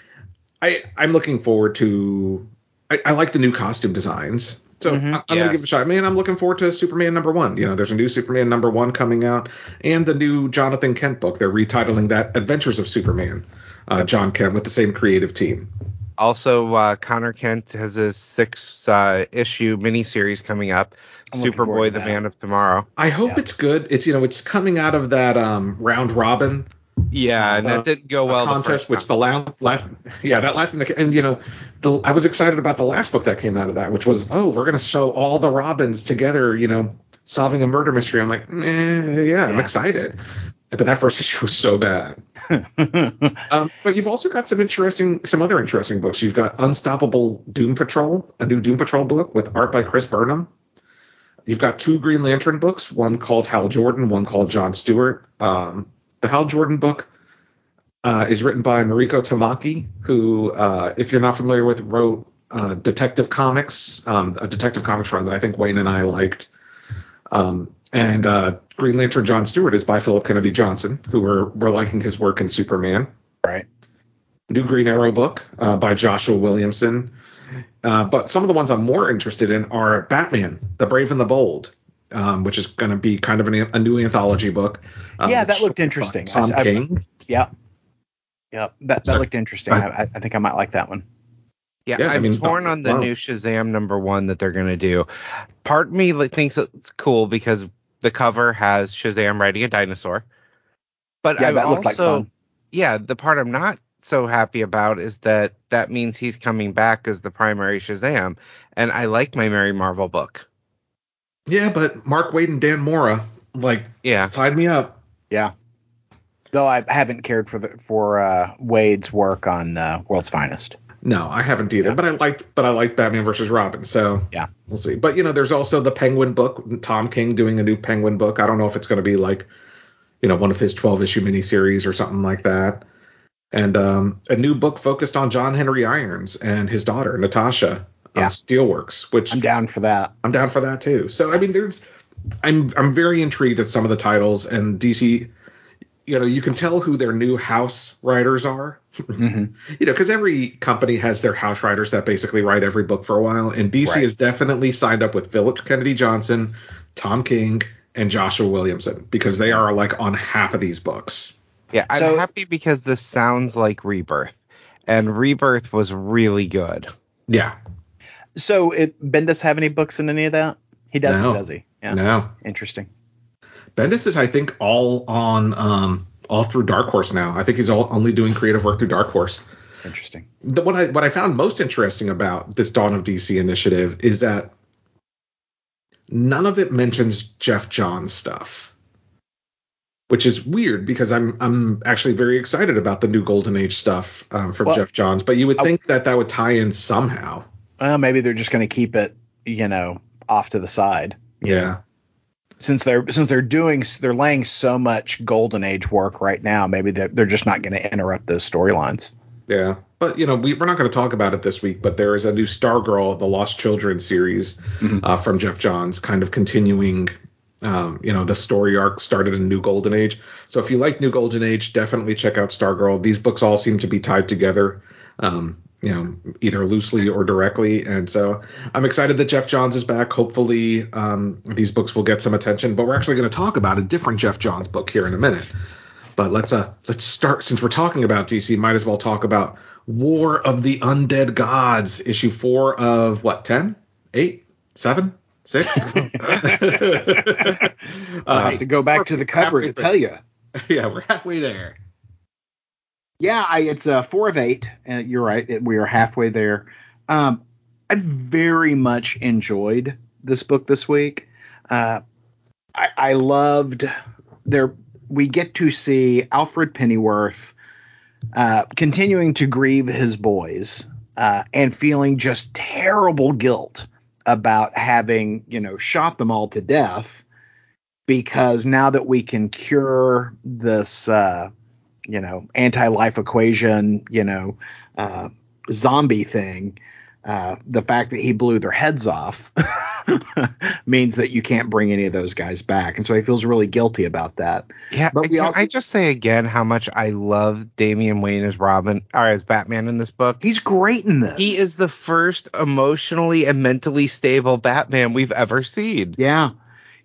[SPEAKER 1] I I'm looking forward to. I, I like the new costume designs. So
[SPEAKER 3] Mhm.
[SPEAKER 1] I, I'm gonna give it a shot. Man, I'm looking forward to Superman number one. You know, there's a new Superman number one coming out, and the new Jonathan Kent book. They're retitling that Adventures of Superman. Uh, John Kent with the same creative team.
[SPEAKER 2] Also, uh, Connor Kent has a six uh, issue miniseries coming up.
[SPEAKER 3] I'm
[SPEAKER 2] Superboy, the
[SPEAKER 3] that.
[SPEAKER 2] Man of Tomorrow.
[SPEAKER 1] I hope
[SPEAKER 3] Yeah.
[SPEAKER 1] it's good. It's you know it's coming out of that um, round robin
[SPEAKER 2] Yeah, and
[SPEAKER 1] Uh,
[SPEAKER 2] that didn't go well. the
[SPEAKER 1] contest,
[SPEAKER 2] first
[SPEAKER 1] which the last, last yeah that last thing and you know the, I was excited about the last book that came out of that, which was oh we're gonna show all the Robins together, you know, solving a murder mystery. I'm like, eh, yeah, I'm excited. But that first <laughs> issue was so bad. <laughs> Um, but you've also got some interesting, some other interesting books. You've got Unstoppable Doom Patrol, a new Doom Patrol book with art by Chris Burnham. You've got two Green Lantern books, one called Hal Jordan, one called John Stewart. Um, the Hal Jordan book uh, is written by Mariko Tamaki, who, uh, if you're not familiar with, wrote uh, Detective Comics, um, a Detective Comics run that I think Wayne and I liked. Um, and uh, Green Lantern John Stewart is by Philip Kennedy Johnson, who we're, we're liking his work in Superman
[SPEAKER 3] right.
[SPEAKER 1] new Green Arrow book uh, by Joshua Williamson. Uh, but some of the ones I'm more interested in are Batman, The Brave and the Bold, um, which is going to be kind of an, a new anthology book. um,
[SPEAKER 3] Yeah, that looked interesting.
[SPEAKER 1] Tom
[SPEAKER 3] I- I-
[SPEAKER 1] King.
[SPEAKER 3] Yep. Yep. That that
[SPEAKER 1] So-
[SPEAKER 3] looked interesting. I, I think I might like that one.
[SPEAKER 2] Yeah,
[SPEAKER 1] Yeah, I
[SPEAKER 2] I'm
[SPEAKER 1] mean,
[SPEAKER 2] torn on the
[SPEAKER 1] wow.
[SPEAKER 2] new Shazam number one that they're gonna do. Part of me like, thinks it's cool because the cover has Shazam riding a dinosaur. But
[SPEAKER 3] Yeah,
[SPEAKER 2] I'm
[SPEAKER 3] that looked like
[SPEAKER 2] also,
[SPEAKER 3] fun.
[SPEAKER 2] yeah, the part I'm not so happy about is that that means he's coming back as the primary Shazam, and I like my Mary Marvel book.
[SPEAKER 1] Yeah, but Mark Waid and Dan Mora, like,
[SPEAKER 2] Yeah,
[SPEAKER 1] sign me up.
[SPEAKER 3] Yeah. Though I haven't cared for the for uh, Waid's work on uh, World's Finest.
[SPEAKER 1] No, I haven't either.
[SPEAKER 3] Yeah.
[SPEAKER 1] But I liked, but I liked Batman versus Robin. So
[SPEAKER 3] Yeah.
[SPEAKER 1] we'll see. But you know, there's also the Penguin book. Tom King doing a new Penguin book. I don't know if it's going to be like, you know, one of his 12 issue miniseries or something like that. And um, a new book focused on John Henry Irons and his daughter Natasha.
[SPEAKER 3] Yeah.
[SPEAKER 1] Steelworks, which
[SPEAKER 3] I'm down for that.
[SPEAKER 1] I'm down for that too. So I mean, there's I'm I'm very intrigued at some of the titles and DC. You know, you can tell who their new house writers are.
[SPEAKER 3] hmm <laughs>
[SPEAKER 1] You know, because every company has their house writers that basically write every book for a while, and DC
[SPEAKER 3] Right.
[SPEAKER 1] has definitely signed up with Philip Kennedy Johnson, Tom King, and Joshua Williamson because they are like on half of these books.
[SPEAKER 2] yeah. I'm
[SPEAKER 3] So-
[SPEAKER 2] happy because this sounds like Rebirth, and Rebirth was really good.
[SPEAKER 1] Yeah,
[SPEAKER 3] So, it Bendis have any books in any of that? He doesn't,
[SPEAKER 1] No.
[SPEAKER 3] does he? Yeah.
[SPEAKER 1] no,
[SPEAKER 3] Interesting.
[SPEAKER 1] Bendis is I think all on um all through Dark Horse now. I think he's all only doing creative work through Dark Horse.
[SPEAKER 3] Interesting.
[SPEAKER 1] the, what I what I found most interesting about this Dawn of DC initiative is that none of it mentions Geoff Johns stuff, which is weird because I'm I'm actually very excited about the new Golden Age stuff um, from
[SPEAKER 3] Well,
[SPEAKER 1] Geoff Johns, but you would
[SPEAKER 3] I-
[SPEAKER 1] think that that would tie in somehow.
[SPEAKER 3] Well, maybe they're just going to keep it, you know, off to the side.
[SPEAKER 1] Yeah,
[SPEAKER 3] Since they're since they're doing they're laying so much golden age work right now, maybe they're, they're just not going to interrupt those storylines.
[SPEAKER 1] yeah. But you know, we, we're not going to talk about it this week. But there is a new Stargirl, the Lost Children series
[SPEAKER 3] Mhm.
[SPEAKER 1] uh, from Geoff Johns, kind of continuing um, you know, the story arc started in New Golden Age. So if you like New Golden Age, definitely check out Stargirl. These books all seem to be tied together, um, you know, either loosely or directly. And so I'm excited that Geoff Johns is back. Hopefully, um, these books will get some attention. But we're actually going to talk about a different Geoff Johns book here in a minute. But let's uh let's start since we're talking about DC, might as well talk about War of the Undead Gods, issue four of what, 10? 8? 7? 6?
[SPEAKER 3] I have to go back to the cover to tell you. <laughs>
[SPEAKER 1] Yeah, we're halfway there.
[SPEAKER 3] Yeah, I, it's a four of eight. And you're right. It, we are halfway there. Um, I very much enjoyed this book this week. Uh, I, I loved there. We get to see Alfred Pennyworth uh, continuing to grieve his boys uh, and feeling just terrible guilt about having, you know, shot them all to death because now that we can cure this, uh, you know, anti-life equation, you know, uh, zombie thing, uh, the fact that he blew their heads off <laughs> means that you can't bring any of those guys back, and so he feels really guilty about that.
[SPEAKER 2] Yeah,
[SPEAKER 3] But we also-
[SPEAKER 2] I just say again how much I love Damian Wayne as Robin or as Batman in this book.
[SPEAKER 3] He's great in this.
[SPEAKER 2] He is the first emotionally and mentally stable Batman we've ever seen.
[SPEAKER 3] Yeah.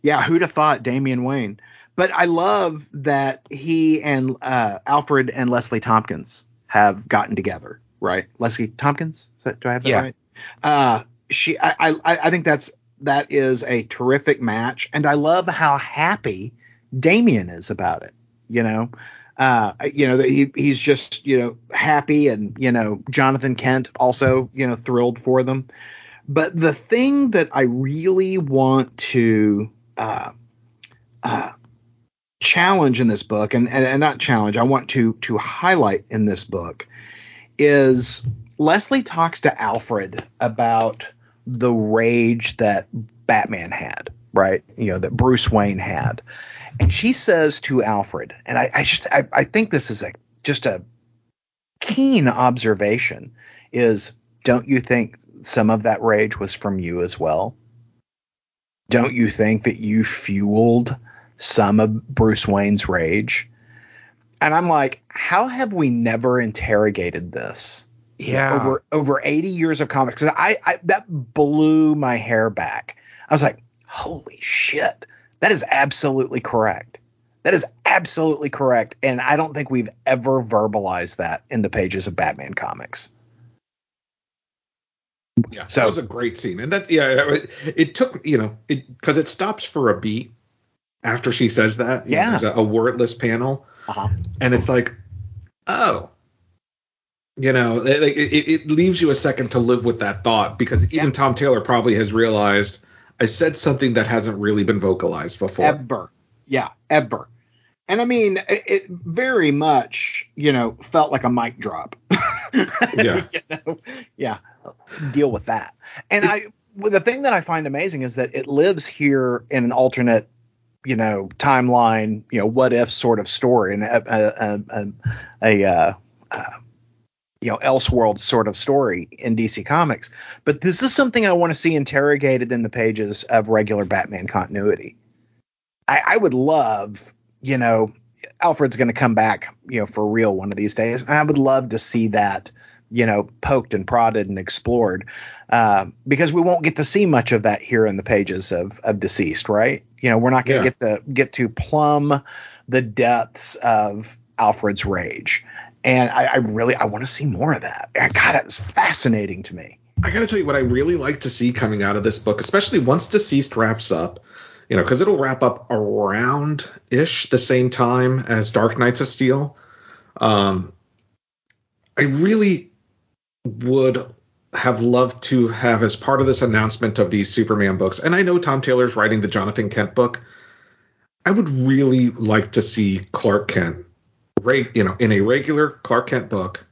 [SPEAKER 3] Yeah. Who'd have thought Damian Wayne? But I love that he and uh, Alfred and Leslie Tompkins have gotten together, right? Leslie Tompkins. That, do I have that
[SPEAKER 2] Yeah.
[SPEAKER 3] right? Uh, she, I, I, I think that's that is a terrific match, and I love how happy Damian is about it. You know, uh, you know that he he's just you know happy, and you know Jonathan Kent also you know thrilled for them. But the thing that I really want to uh, uh, challenge in this book, and, and, and not challenge, I want to to highlight in this book is Leslie talks to Alfred about the rage that Batman had, right? You know, that Bruce Wayne had. And she says to Alfred, and I, I just I, I think this is a just a keen observation, is don't you think some of that rage was from you as well? Don't you think that you fueled some of Bruce Wayne's rage? And I'm like, how have we never interrogated this?
[SPEAKER 2] Yeah.
[SPEAKER 3] Over over 80 years of comics. Because I, I that blew my hair back. I was like, holy shit. That is absolutely correct. That is absolutely correct. And I don't think we've ever verbalized that in the pages of Batman comics.
[SPEAKER 1] Yeah,
[SPEAKER 3] So-
[SPEAKER 1] that was a great scene, and that yeah, it, it took you know it because it stops for a beat after she says that. You know,
[SPEAKER 3] Yeah.
[SPEAKER 1] a, a wordless panel,
[SPEAKER 3] Uh-huh.
[SPEAKER 1] and it's like, oh, you know, it, it, it leaves you a second to live with that thought because even
[SPEAKER 3] Yeah.
[SPEAKER 1] Tom Taylor probably has realized I said something that hasn't really been vocalized before.
[SPEAKER 3] Ever. Yeah, ever. And I mean, it, it very much, you know, felt like a mic drop. <laughs>
[SPEAKER 1] Yeah. <laughs>
[SPEAKER 3] you know? Yeah. Deal with that. And I, the thing that I find amazing is that it lives here in an alternate, you know, timeline, you know, what if sort of story, and a, a, a, a, uh, you know, Elseworld sort of story in DC Comics. But this is something I want to see interrogated in the pages of regular Batman continuity. I, I would love, you know, Alfred's going to come back, you know, for real one of these days. I would love to see that, you know, poked and prodded and explored, uh, because we won't get to see much of that here in the pages of of DCeased, right? You know, we're not going to
[SPEAKER 1] Yeah.
[SPEAKER 3] get to get to plumb the depths of Alfred's rage. And I, I really I want to see more of that. God, it was fascinating to me.
[SPEAKER 1] I gotta tell you what I really like to see coming out of this book, especially once DCeased wraps up, you know, because it'll wrap up around ish the same time as Dark Knights of Steel. Um, I really would have loved to have as part of this announcement of these Superman books, and I know Tom Taylor's writing the Jonathan Kent book. I would really like to see Clark Kent, you know, in a regular Clark Kent book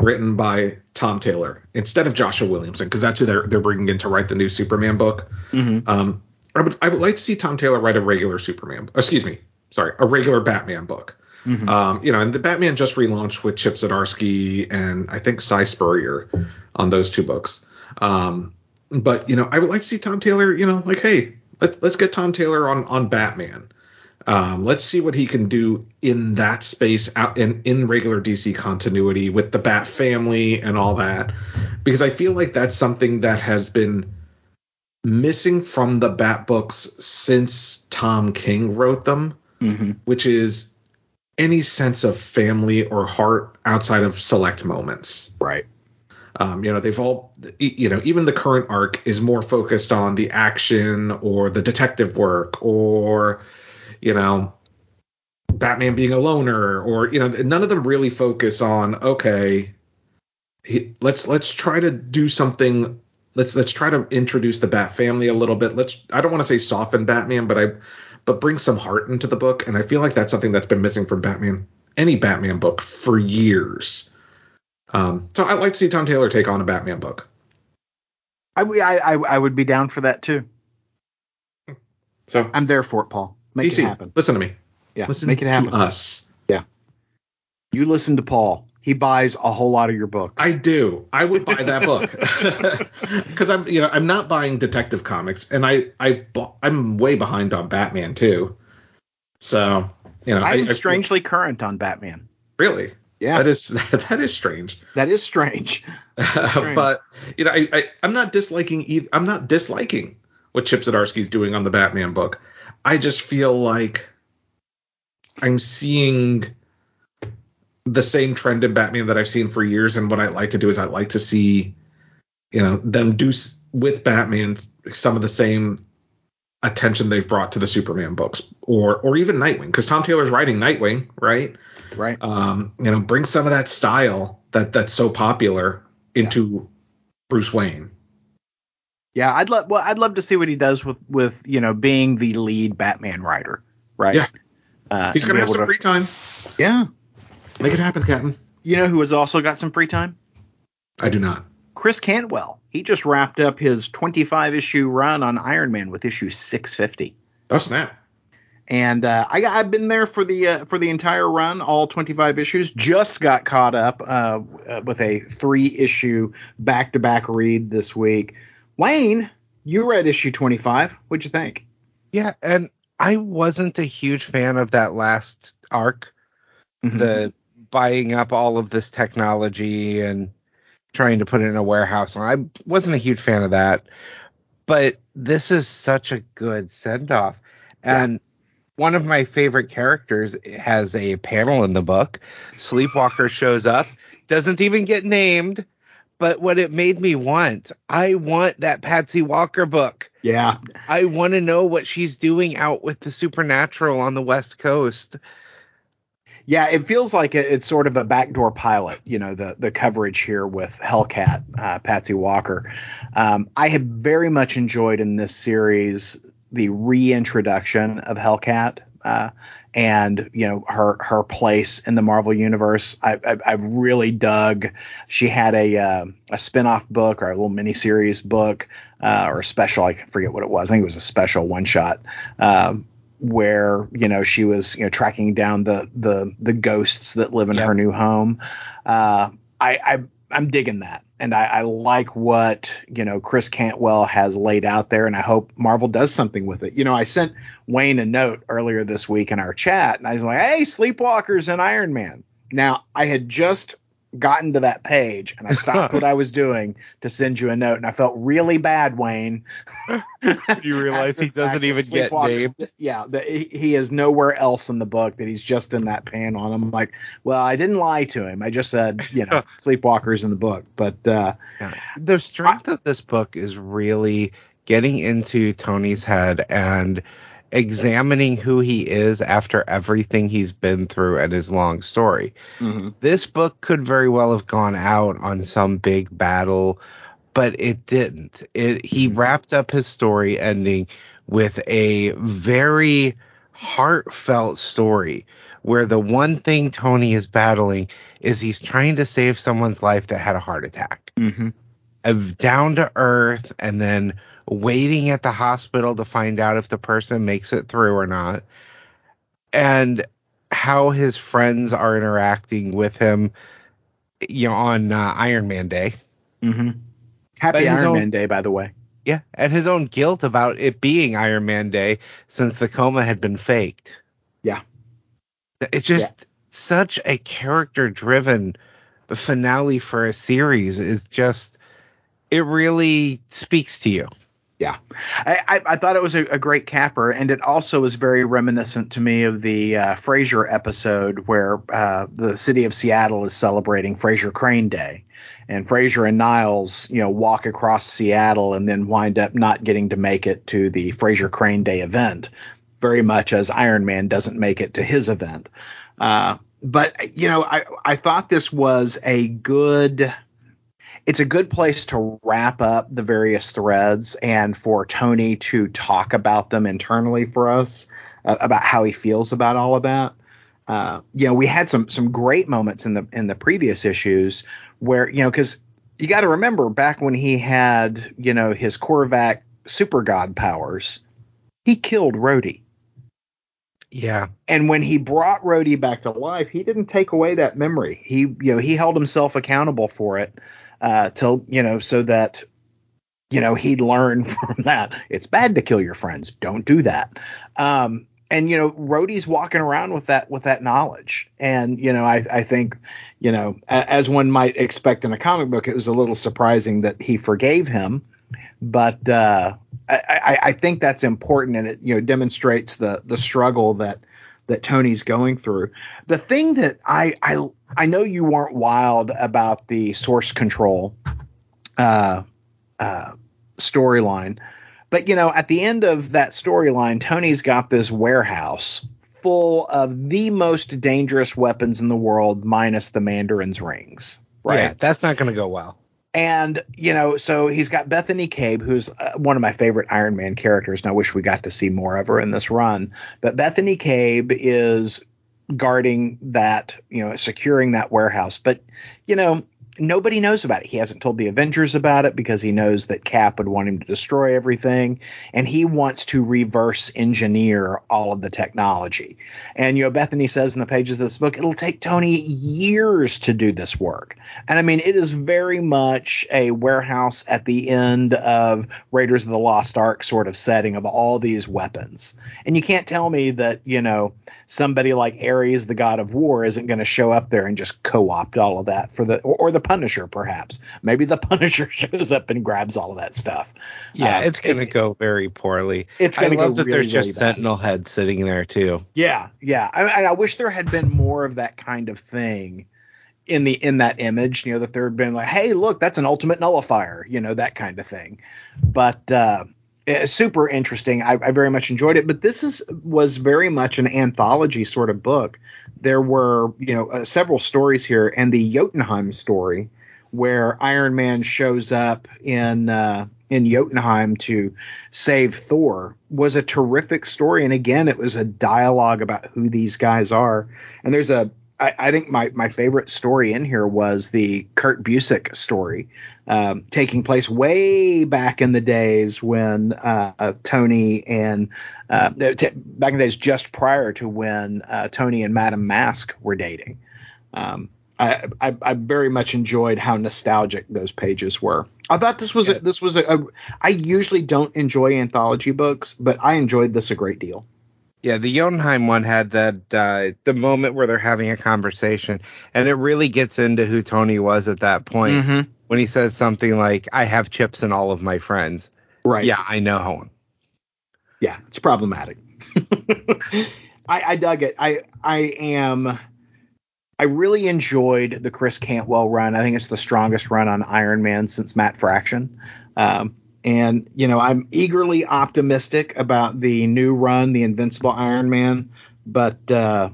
[SPEAKER 1] written by Tom Taylor instead of Joshua Williamson, because that's who they're they're bringing in to write the new Superman book.
[SPEAKER 3] Mm-hmm.
[SPEAKER 1] Um, I would I would like to see Tom Taylor write a regular Superman. Excuse me, sorry, a regular Batman book.
[SPEAKER 3] Mhm.
[SPEAKER 1] Um, you know, and the Batman just relaunched with Chip Zdarsky and I think Si Spurrier on those two books. Um, but you know, I would like to see Tom Taylor. You know, like hey, let, let's get Tom Taylor on on Batman. Um, let's see what he can do in that space out in in regular DC continuity with the Bat family and all that, because I feel like that's something that has been missing from the Bat books since Tom King wrote them
[SPEAKER 3] Mm-hmm.
[SPEAKER 1] which is any sense of family or heart outside of select moments.
[SPEAKER 3] Right.
[SPEAKER 1] Um, you know, they've all, you know, even the current arc is more focused on the action or the detective work or, you know, Batman being a loner or, you know, none of them really focus on, okay, he, let's let's try to do something. Let's let's try to introduce the Bat family a little bit. Let's I don't want to say soften Batman, but I but bring some heart into the book. And I feel like that's something that's been missing from Batman, any Batman book for years. Um, so I'd like to see Tom Taylor take on a Batman book.
[SPEAKER 3] I, I, I I would be down for that too.
[SPEAKER 1] So
[SPEAKER 3] I'm there for it, Paul. Make
[SPEAKER 1] DC,
[SPEAKER 3] it happen.
[SPEAKER 1] listen to me.
[SPEAKER 3] Yeah,
[SPEAKER 1] Listen
[SPEAKER 3] make it happen.
[SPEAKER 1] to us.
[SPEAKER 3] You listen to Paul. He buys a whole lot of your books.
[SPEAKER 1] I do. I would buy that book <laughs> because I'm, you know, I'm not buying Detective Comics, and I, I, bu- I'm way behind on Batman too. So, you know, I,
[SPEAKER 3] I'm
[SPEAKER 1] I-
[SPEAKER 3] strangely current on Batman.
[SPEAKER 1] really,
[SPEAKER 3] Yeah,
[SPEAKER 1] that is <laughs> that is strange.
[SPEAKER 3] that is strange. <laughs> strange.
[SPEAKER 1] but you know, I, I I'm not disliking. eith- I'm not disliking what Chip Zdarsky's doing on the Batman book. I just feel like I'm seeing the same trend in Batman that I've seen for years. And what I like to do is I like to see, you know, them do s- with Batman some of the same attention they've brought to the Superman books, or or even Nightwing, because Tom Taylor's writing Nightwing, right?
[SPEAKER 3] Right.
[SPEAKER 1] Um, you know, bring some of that style that that's so popular into Bruce Wayne.
[SPEAKER 3] Yeah, I'd love. Well, I'd love to see what he does with with you know being the lead Batman writer. Right.
[SPEAKER 1] Yeah.
[SPEAKER 3] Uh,
[SPEAKER 1] He's gonna have some
[SPEAKER 3] to-
[SPEAKER 1] free time.
[SPEAKER 3] Yeah.
[SPEAKER 1] Make it happen, Captain.
[SPEAKER 3] You know who has also got some free time?
[SPEAKER 1] I do not.
[SPEAKER 3] Chris Cantwell. He just wrapped up his 25 issue run on Iron Man with issue 650.
[SPEAKER 1] Oh snap!
[SPEAKER 3] And uh, I, I've been there for the uh, for the entire run, all 25 issues. Just got caught up uh, uh, with a three issue back to back read this week. Wayne, you read issue 25. What'd you think?
[SPEAKER 2] Yeah, and I wasn't a huge fan of that last arc, the buying up all of this technology and trying to put it in a warehouse. And I wasn't a huge fan of that. But this is such a good send off. And one of my favorite characters has a panel in the book. Sleepwalker shows up, doesn't even get named. But what it made me want, I want that Patsy Walker book.
[SPEAKER 3] yeah.
[SPEAKER 2] I want to know what she's doing out with the supernatural on the West Coast.
[SPEAKER 3] Yeah, it feels like it- it's sort of a backdoor pilot, you know, the the coverage here with Hellcat, uh, Patsy Walker. Um, I have very much enjoyed in this series the reintroduction of Hellcat uh, and you know her her place in the Marvel universe. I, I, I've really dug. She had a uh, a spinoff book or a little miniseries book uh, or a special. I forget what it was. I think it was a special one shot. Um, where you know she was you know tracking down the the the ghosts that live in
[SPEAKER 2] Yep.
[SPEAKER 3] her new home. Uh, I, I I'm digging that, and I, I like what you know Chris Cantwell has laid out there, and I hope Marvel does something with it. You know, I sent Wayne a note earlier this week in our chat, and I was like, "Hey, Sleepwalkers and Iron Man." Now I had just gotten to that page, and I <laughs> stopped what I was doing to send you a note, and I felt really bad, Wayne. <laughs>
[SPEAKER 2] You realize he <laughs> doesn't even get
[SPEAKER 3] Sleepwalker-
[SPEAKER 2] named.
[SPEAKER 3] Yeah, that he, he is nowhere else in the book that he's just in that panel. And I'm like, well, I didn't lie to him. I just said, you know, Sleepwalkers in the book. But uh,
[SPEAKER 2] The strength of this book is really getting into Tony's head and examining who he is after everything he's been through and his long story. Mm-hmm. This book could very well have gone out on some big battle, but it didn't. It he mm-hmm. wrapped up his story ending with a very heartfelt story where the one thing Tony is battling is he's trying to save someone's life that had a heart attack. Mm-hmm. Of down to earth and then waiting at the hospital to find out if the person makes it through or not. And how his friends are interacting with him you know on uh, Iron Man Day.
[SPEAKER 3] mm-hmm. happy Iron
[SPEAKER 2] own-
[SPEAKER 3] Man Day, by the way.
[SPEAKER 2] Yeah, and his own guilt about it being Iron Man Day since the coma had been faked.
[SPEAKER 3] Yeah.
[SPEAKER 2] It's just such a character driven finale for a series is just it really speaks to you.
[SPEAKER 3] Yeah, I, I, I thought it was a, a great capper, and it also was very reminiscent to me of the uh, Frasier episode where uh, the city of Seattle is celebrating Frasier Crane Day, and Frasier and Niles, you know, walk across Seattle and then wind up not getting to make it to the Frasier Crane Day event, very much as Iron Man doesn't make it to his event. Uh, but you know, I I thought this was a good it's a good place to wrap up the various threads and for Tony to talk about them internally for us uh, about how he feels about all of that. Uh, you know, we had some some great moments in the in the previous issues where you know because you got to remember back when he had you know his Korvac super god powers, he killed Rhodey.
[SPEAKER 2] Yeah.
[SPEAKER 3] And when he brought Rhodey back to life, he didn't take away that memory. He, you know, he held himself accountable for it, uh, till you know, so that, you know, he'd learn <laughs> from that. It's bad to kill your friends. Don't do that. Um, and you know, Rhodey's walking around with that with that knowledge. And you know, I, I think, you know, as one might expect in a comic book, it was a little surprising that he forgave him. But uh, I, I, I think that's important, and it you know demonstrates the the struggle that that Tony's going through. The thing that I I I know you weren't wild about the source control uh, uh, storyline, but you know at the end of that storyline, Tony's got this warehouse full of the most dangerous weapons in the world, minus the Mandarin's rings. Right.
[SPEAKER 2] Yeah, that's not going to go well.
[SPEAKER 3] And you know, so he's got Bethany Cabe, who's uh, one of my favorite Iron Man characters, and I wish we got to see more of her in this run. But Bethany Cabe is guarding that, you know, securing that warehouse. But you know, nobody knows about it. He hasn't told the Avengers about it because he knows that Cap would want him to destroy everything, and he wants to reverse engineer all of the technology. And you know, Bethany says in the pages of this book, it'll take Tony years to do this work. And I mean, it is very much a warehouse at the end of Raiders of the Lost Ark sort of setting of all these weapons. And you can't tell me that you know somebody like Ares, the god of war, isn't going to show up there and just co-opt all of that for the or, or the Punisher, perhaps. Maybe the <laughs> Punisher shows up and grabs all of that stuff.
[SPEAKER 2] Yeah,
[SPEAKER 3] Um,
[SPEAKER 2] it's going to go very poorly.
[SPEAKER 3] It's
[SPEAKER 2] I
[SPEAKER 3] going to
[SPEAKER 2] love
[SPEAKER 3] go
[SPEAKER 2] that
[SPEAKER 3] really,
[SPEAKER 2] there's just
[SPEAKER 3] bad.
[SPEAKER 2] Sentinel Head sitting there too.
[SPEAKER 3] Yeah, yeah. I, I- I wish there had been more of that kind of thing in the in that image. You know, that there had been like, hey, look, that's an ultimate nullifier. You know, that kind of thing. But uh, super interesting. I, I very much enjoyed it. But this is was very much an anthology sort of book. There were you know uh, several stories here, and the Jotunheim story where Iron Man shows up in uh, in Jotunheim to save Thor was a terrific story. And again, it was a dialogue about who these guys are. And there's a I, I think my, my favorite story in here was the Kurt Busiek story, um, taking place way back in the days when uh, uh, Tony and uh, t- back in the days just prior to when uh, Tony and Madame Masque were dating. Um, I, I, I very much enjoyed how nostalgic those pages were. I thought this was
[SPEAKER 2] Yeah.
[SPEAKER 3] a, this was a, a. I usually don't enjoy anthology books, but I enjoyed this a great deal.
[SPEAKER 2] Yeah, the Jotunheim one had that uh, the moment where they're having a conversation, and it really gets into who Tony was at that point
[SPEAKER 3] Mm-hmm.
[SPEAKER 2] when he says something like, "I have chips in all of my friends."
[SPEAKER 3] Right.
[SPEAKER 2] Yeah, I know.
[SPEAKER 3] Yeah. It's problematic. <laughs> I, I dug it. I I am. I really enjoyed the Chris Cantwell run. I think it's the strongest run on Iron Man since Matt Fraction. Um, and you know, I'm eagerly optimistic about the new run, the Invincible Iron Man. But uh,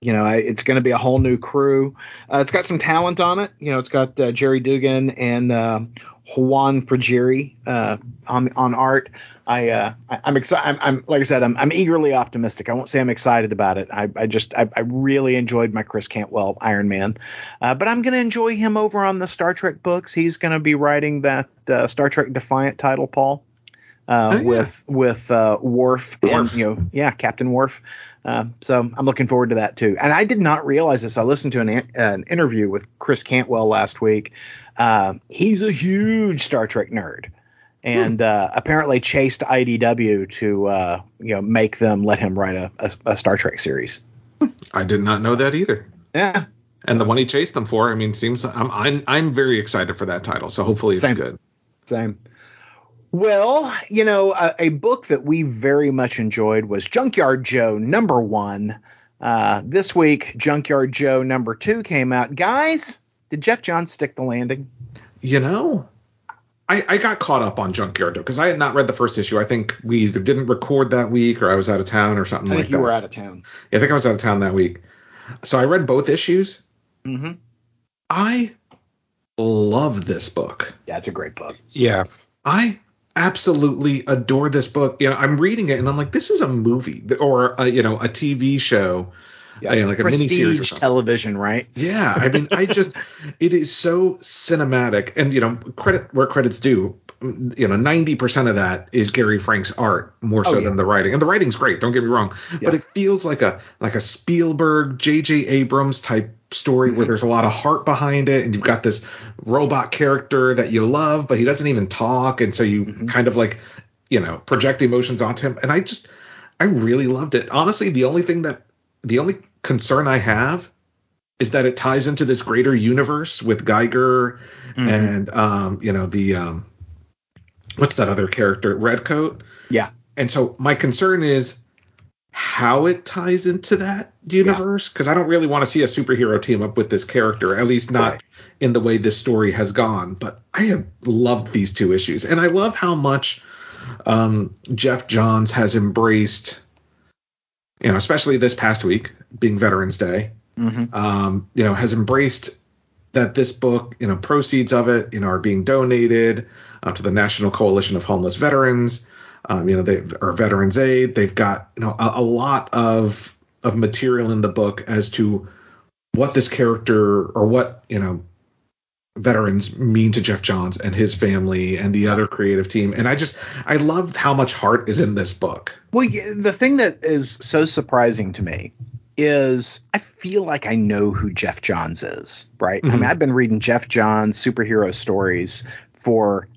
[SPEAKER 3] you know, I, it's going to be a whole new crew. Uh, it's got some talent on it. You know, it's got uh, Gerry Duggan and uh, Juan Frigeri uh, on on art. I, uh, I I'm excited. I'm, I'm like I said, I'm, I'm eagerly optimistic. I won't say I'm excited about it. I, I just I, I really enjoyed my Chris Cantwell Iron Man, uh, but I'm going to enjoy him over on the Star Trek books. He's going to be writing that uh, Star Trek Defiant title, Paul, uh,
[SPEAKER 1] Oh, yeah.
[SPEAKER 3] with with uh, Worf, and you know, yeah, Captain Worf. Uh, so I'm looking forward to that too. And I did not realize this. I listened to an, an interview with Chris Cantwell last week. Uh, he's a huge Star Trek nerd, and uh, apparently chased IDW to uh, you know make them let him write a, a, a Star Trek series.
[SPEAKER 1] I did not know that either.
[SPEAKER 3] Yeah,
[SPEAKER 1] And the one he chased them for, I mean, seems I'm I'm I'm very excited for that title. So hopefully it's
[SPEAKER 3] Same.
[SPEAKER 1] good.
[SPEAKER 3] same. Well, you know, a, a book that we very much enjoyed was Junkyard Joe number one. Uh, this week, Junkyard Joe number two came out. Guys, did Geoff Johns stick the landing?
[SPEAKER 1] You know, I, I got caught up on Junkyard Dog because I had not read the first issue. I think we either didn't record that week or I was out of town or something
[SPEAKER 3] I think
[SPEAKER 1] like
[SPEAKER 3] you
[SPEAKER 1] that.
[SPEAKER 3] were out of town.
[SPEAKER 1] Yeah, I think I was out of town that week. So I read both issues.
[SPEAKER 3] Mm-hmm.
[SPEAKER 1] I love this book.
[SPEAKER 3] Yeah, it's a great book.
[SPEAKER 2] Yeah,
[SPEAKER 1] I absolutely adore this book. You know, I'm reading it and I'm like, this is a movie or a, you know a TV show,
[SPEAKER 3] Yeah,
[SPEAKER 1] you know, like a
[SPEAKER 3] prestige
[SPEAKER 1] something.
[SPEAKER 3] television, right? <laughs>
[SPEAKER 1] Yeah, I mean, I just it is so cinematic, and you know, credit where credit's due. You know, ninety percent of that is Gary Frank's art more so
[SPEAKER 3] Oh, yeah.
[SPEAKER 1] than the writing, and the writing's great. Don't get me wrong,
[SPEAKER 3] Yeah.
[SPEAKER 1] but it feels like a like a Spielberg, J.J. Abrams type story
[SPEAKER 3] Mm-hmm.
[SPEAKER 1] where there's a lot of heart behind it, and you've got this robot character that you love, but he doesn't even talk, and so you
[SPEAKER 3] Mm-hmm.
[SPEAKER 1] kind of like, you know, project emotions onto him, and I just, I really loved it. Honestly, the only thing that the only concern I have is that it ties into this greater universe with Geiger
[SPEAKER 3] Mhm.
[SPEAKER 1] and um, you know the um, what's that other character, Redcoat.
[SPEAKER 3] Yeah.
[SPEAKER 1] And so my concern is how it ties into that universe because I don't really want to see a superhero team up with this character, at least not
[SPEAKER 3] Right.
[SPEAKER 1] in the way this story has gone. But I have loved these two issues, and I love how much um, Geoff Johns has embraced, you know, especially this past week being Veterans Day,
[SPEAKER 3] Mm-hmm.
[SPEAKER 1] um, you know, has embraced that this book, you know, proceeds of it, you know, are being donated uh, to the National Coalition of Homeless Veterans. Um, you know, they are Veterans Aid. They've got, you know, a, a lot of of material in the book as to what this character or what you know veterans mean to Geoff Johns and his family and the other creative team. And I just I loved how much heart is in this book.
[SPEAKER 3] Well, the thing that is so surprising to me is I feel like I know who Geoff Johns is, right? I
[SPEAKER 1] Mhm.
[SPEAKER 3] mean, I've been reading Geoff Johns superhero stories for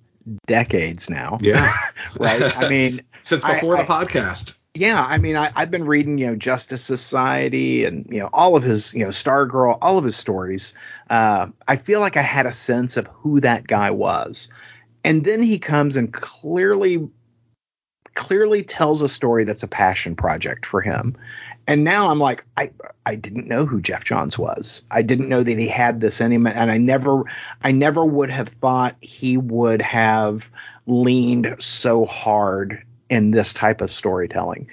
[SPEAKER 3] decades now,
[SPEAKER 1] Yeah. <laughs>
[SPEAKER 3] right? I mean, <laughs>
[SPEAKER 1] Since before
[SPEAKER 3] I-
[SPEAKER 1] the podcast.
[SPEAKER 3] Yeah, I mean, I, I've been reading, you know, Justice Society and you know all of his, you know, Stargirl, all of his stories. Uh, I feel like I had a sense of who that guy was, and then he comes and clearly, clearly tells a story that's a passion project for him. And now I'm like, I I didn't know who Geoff Johns was. I didn't know that he had this in him, and I never I never would have thought he would have leaned so hard in this type of storytelling.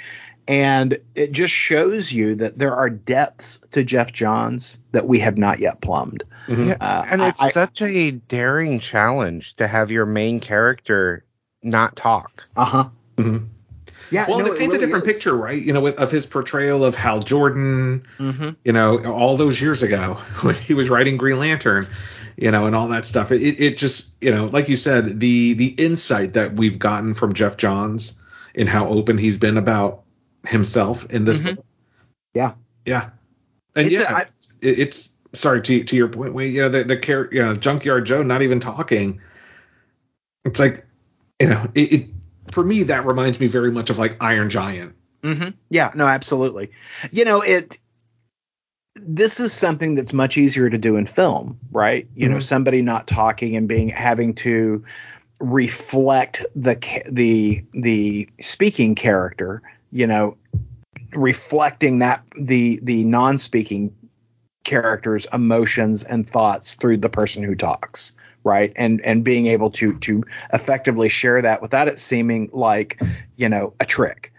[SPEAKER 3] And it just shows you that there are depths to Geoff Johns that we have not yet plumbed.
[SPEAKER 1] Mhm.
[SPEAKER 2] Yeah,
[SPEAKER 3] Uh,
[SPEAKER 2] and it's
[SPEAKER 3] I-
[SPEAKER 2] such a daring challenge to have your main character not talk.
[SPEAKER 3] Uh huh.
[SPEAKER 1] Mhm.
[SPEAKER 3] Yeah.
[SPEAKER 1] Well,
[SPEAKER 3] no,
[SPEAKER 1] and it paints
[SPEAKER 3] really
[SPEAKER 1] a different
[SPEAKER 3] is.
[SPEAKER 1] picture, right? You know, with, of his portrayal of Hal Jordan,
[SPEAKER 3] Mm-hmm.
[SPEAKER 1] you know, all those years ago <laughs> when he was writing Green Lantern, you know, and all that stuff. It, it just, you know, like you said, the the insight that we've gotten from Geoff Johns and how open he's been about himself in this
[SPEAKER 3] Mhm.
[SPEAKER 1] book.
[SPEAKER 3] Yeah.
[SPEAKER 1] Yeah. And
[SPEAKER 3] It's
[SPEAKER 1] yeah,
[SPEAKER 3] I-
[SPEAKER 1] it, it's sorry to to your point. Wait, you know, the the char- you know, Junkyard Joe not even talking. It's like, you know, it, it for me that reminds me very much of like Iron Giant.
[SPEAKER 3] Mm-hmm. Yeah, no, absolutely. You know, it. This is something that's much easier to do in film, right? You know,
[SPEAKER 1] Mhm.
[SPEAKER 3] somebody not talking and being having to reflect the the the speaking character. You know, reflecting that the the non-speaking character's emotions and thoughts through the person who talks right and and being able to to effectively share that without it seeming like you know a trick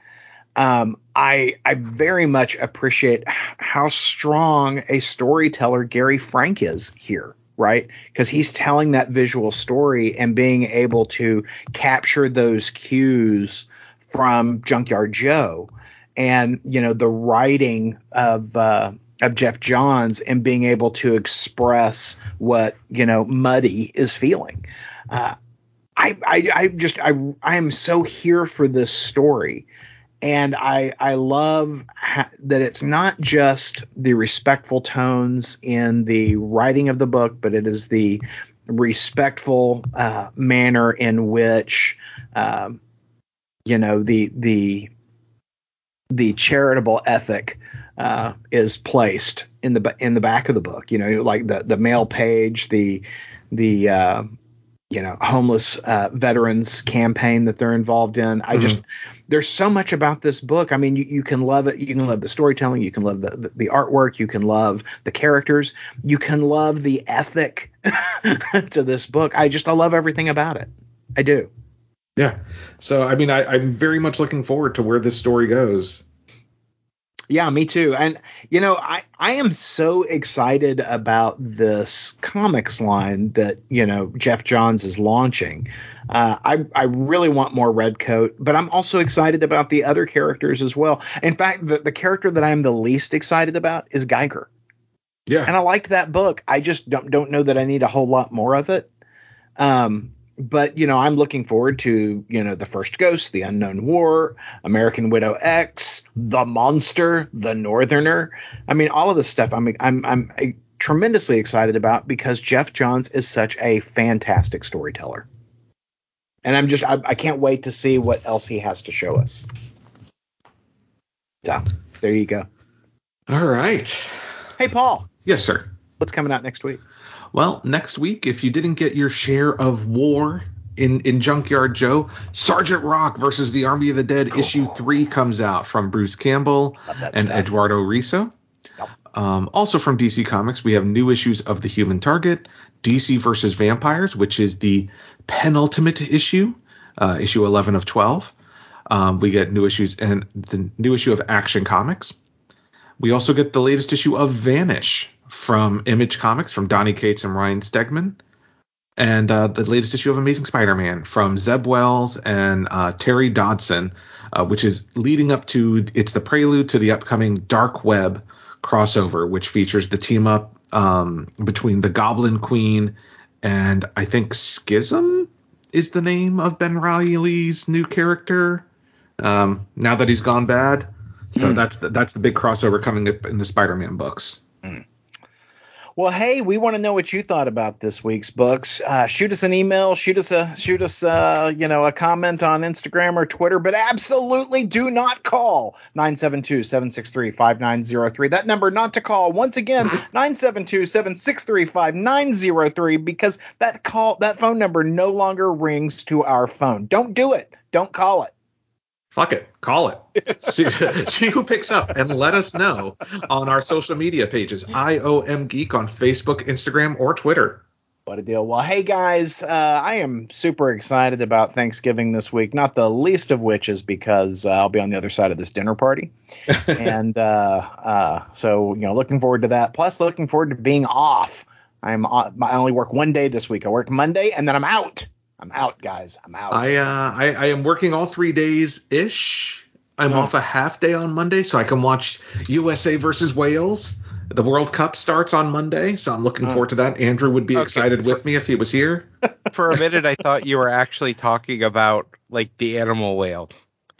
[SPEAKER 3] um, I I very much appreciate how strong a storyteller Gary Frank is here, right? Because he's telling that visual story and being able to capture those cues from Junkyard Joe, and you know the writing of uh, of Geoff Johns and being able to express what you know Muddy is feeling. Uh, I, I I just I I am so here for this story and I I love ha- that it's not just the respectful tones in the writing of the book, but it is the respectful uh, manner in which um, you know the the the charitable ethic uh, is placed in the in the back of the book. You know, like the the mail page, the the uh, you know homeless uh, veterans campaign that they're involved in. I just there's so much about this book. I mean, you, you can love it. You can love the storytelling. You can love the, the, the artwork. You can love the characters. You can love the ethic <laughs> to this book. I just I love everything about it. I do.
[SPEAKER 1] Yeah. So I mean, I, I'm very much looking forward to where this story goes.
[SPEAKER 3] Yeah, me too. And you know, I I am so excited about this comics line that you know Geoff Johns is launching. Uh, I I really want more Redcoat, but I'm also excited about the other characters as well. In fact, the the character that I'm the least excited about is Geiger,
[SPEAKER 1] Yeah.
[SPEAKER 3] and I liked that book. I just don't don't know that I need a whole lot more of it. Um, but you know, I'm looking forward to you know the first Ghost, the Unknown War, American Widow X, the Monster, the Northerner. I mean, all of this stuff. I'm I'm I'm tremendously excited about because Geoff Johns is such a fantastic storyteller, and I'm just I, I can't wait to see what else he has to show us. So there you go.
[SPEAKER 1] All right.
[SPEAKER 3] Hey, Paul,
[SPEAKER 1] Yes, sir.
[SPEAKER 3] what's coming out next week?
[SPEAKER 1] Well, next week, if you didn't get your share of War in in Junkyard Joe, Sergeant Rock versus the Army of the Dead issue three comes out from Bruce Campbell and
[SPEAKER 3] stuff.
[SPEAKER 1] Eduardo Risso.
[SPEAKER 3] Yep.
[SPEAKER 1] Um, also from DC Comics, we have new issues of The Human Target, DC versus Vampires, which is the penultimate issue, uh, issue 11 of 12. Um, we get new issues and the new issue of Action Comics. We also get the latest issue of Vanish from Image Comics from Donny Cates and Ryan Stegman. And uh, the latest issue of Amazing Spider-Man from Zeb Wells and uh, Terry Dodson, uh, which is leading up to it's the prelude to the upcoming Dark Web crossover, which features the team up um, between the Goblin Queen and I think Schism is the name of Ben Reilly's new character. Um, now that he's gone bad, so
[SPEAKER 3] Hmm.
[SPEAKER 1] that's the, that's the big crossover coming up in the Spider-Man books.
[SPEAKER 3] Well, hey, we want to know what you thought about this week's books. Uh, shoot us an email, shoot us a shoot us uh, you know a comment on Instagram or Twitter, but absolutely do not call 972-763-5903. That number not to call. Once again, <laughs> 972-763-5903 because that call that phone number no longer rings to our phone. Don't do it. Don't call it.
[SPEAKER 1] Fuck it, call it. <laughs> see, <laughs> see who picks up and let us know on our social media pages, IOM Geek on Facebook, Instagram, or Twitter.
[SPEAKER 3] What a deal. Well, hey guys, uh, I am super excited about Thanksgiving this week, not the least of which is because uh, I'll be on the other side of this dinner party. <laughs> and uh, uh, so, you know, looking forward to that. Plus, looking forward to being off. I'm on, I only work one day this week. I work Monday and then I'm out. I'm out, guys. I'm out.
[SPEAKER 1] I uh I, I am working all three days ish. I'm
[SPEAKER 3] Hmm.
[SPEAKER 1] off a half day on Monday, so I can watch USA versus Wales. The World Cup starts on Monday, so I'm looking
[SPEAKER 3] Oh.
[SPEAKER 1] forward to that. Andrew would be
[SPEAKER 2] Okay.
[SPEAKER 1] excited with me if he was here. <laughs>
[SPEAKER 2] For a minute, I thought you were actually talking about like the animal whale. <laughs>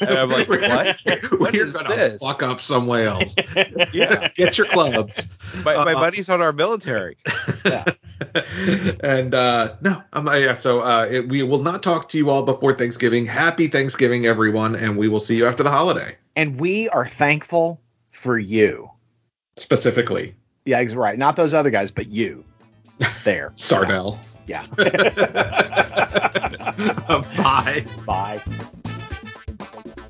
[SPEAKER 2] And I'm like, <laughs> what? <laughs> What
[SPEAKER 1] We're
[SPEAKER 2] is
[SPEAKER 1] gonna
[SPEAKER 2] this?
[SPEAKER 1] fuck up somewhere else. <laughs>
[SPEAKER 2] Yeah,
[SPEAKER 1] Get your clubs.
[SPEAKER 2] my, my
[SPEAKER 1] Uh,
[SPEAKER 2] buddy's on our military. Yeah.
[SPEAKER 1] and uh no, um, yeah, so uh it, we will not talk to you all before Thanksgiving. Happy Thanksgiving, everyone, and we will see you after the holiday.
[SPEAKER 3] and we are thankful for you.
[SPEAKER 1] Specifically,
[SPEAKER 3] Yeah, ex- right. Not those other guys, but you. There.
[SPEAKER 1] Sardell.
[SPEAKER 3] Yeah.
[SPEAKER 1] Bye.
[SPEAKER 3] Bye.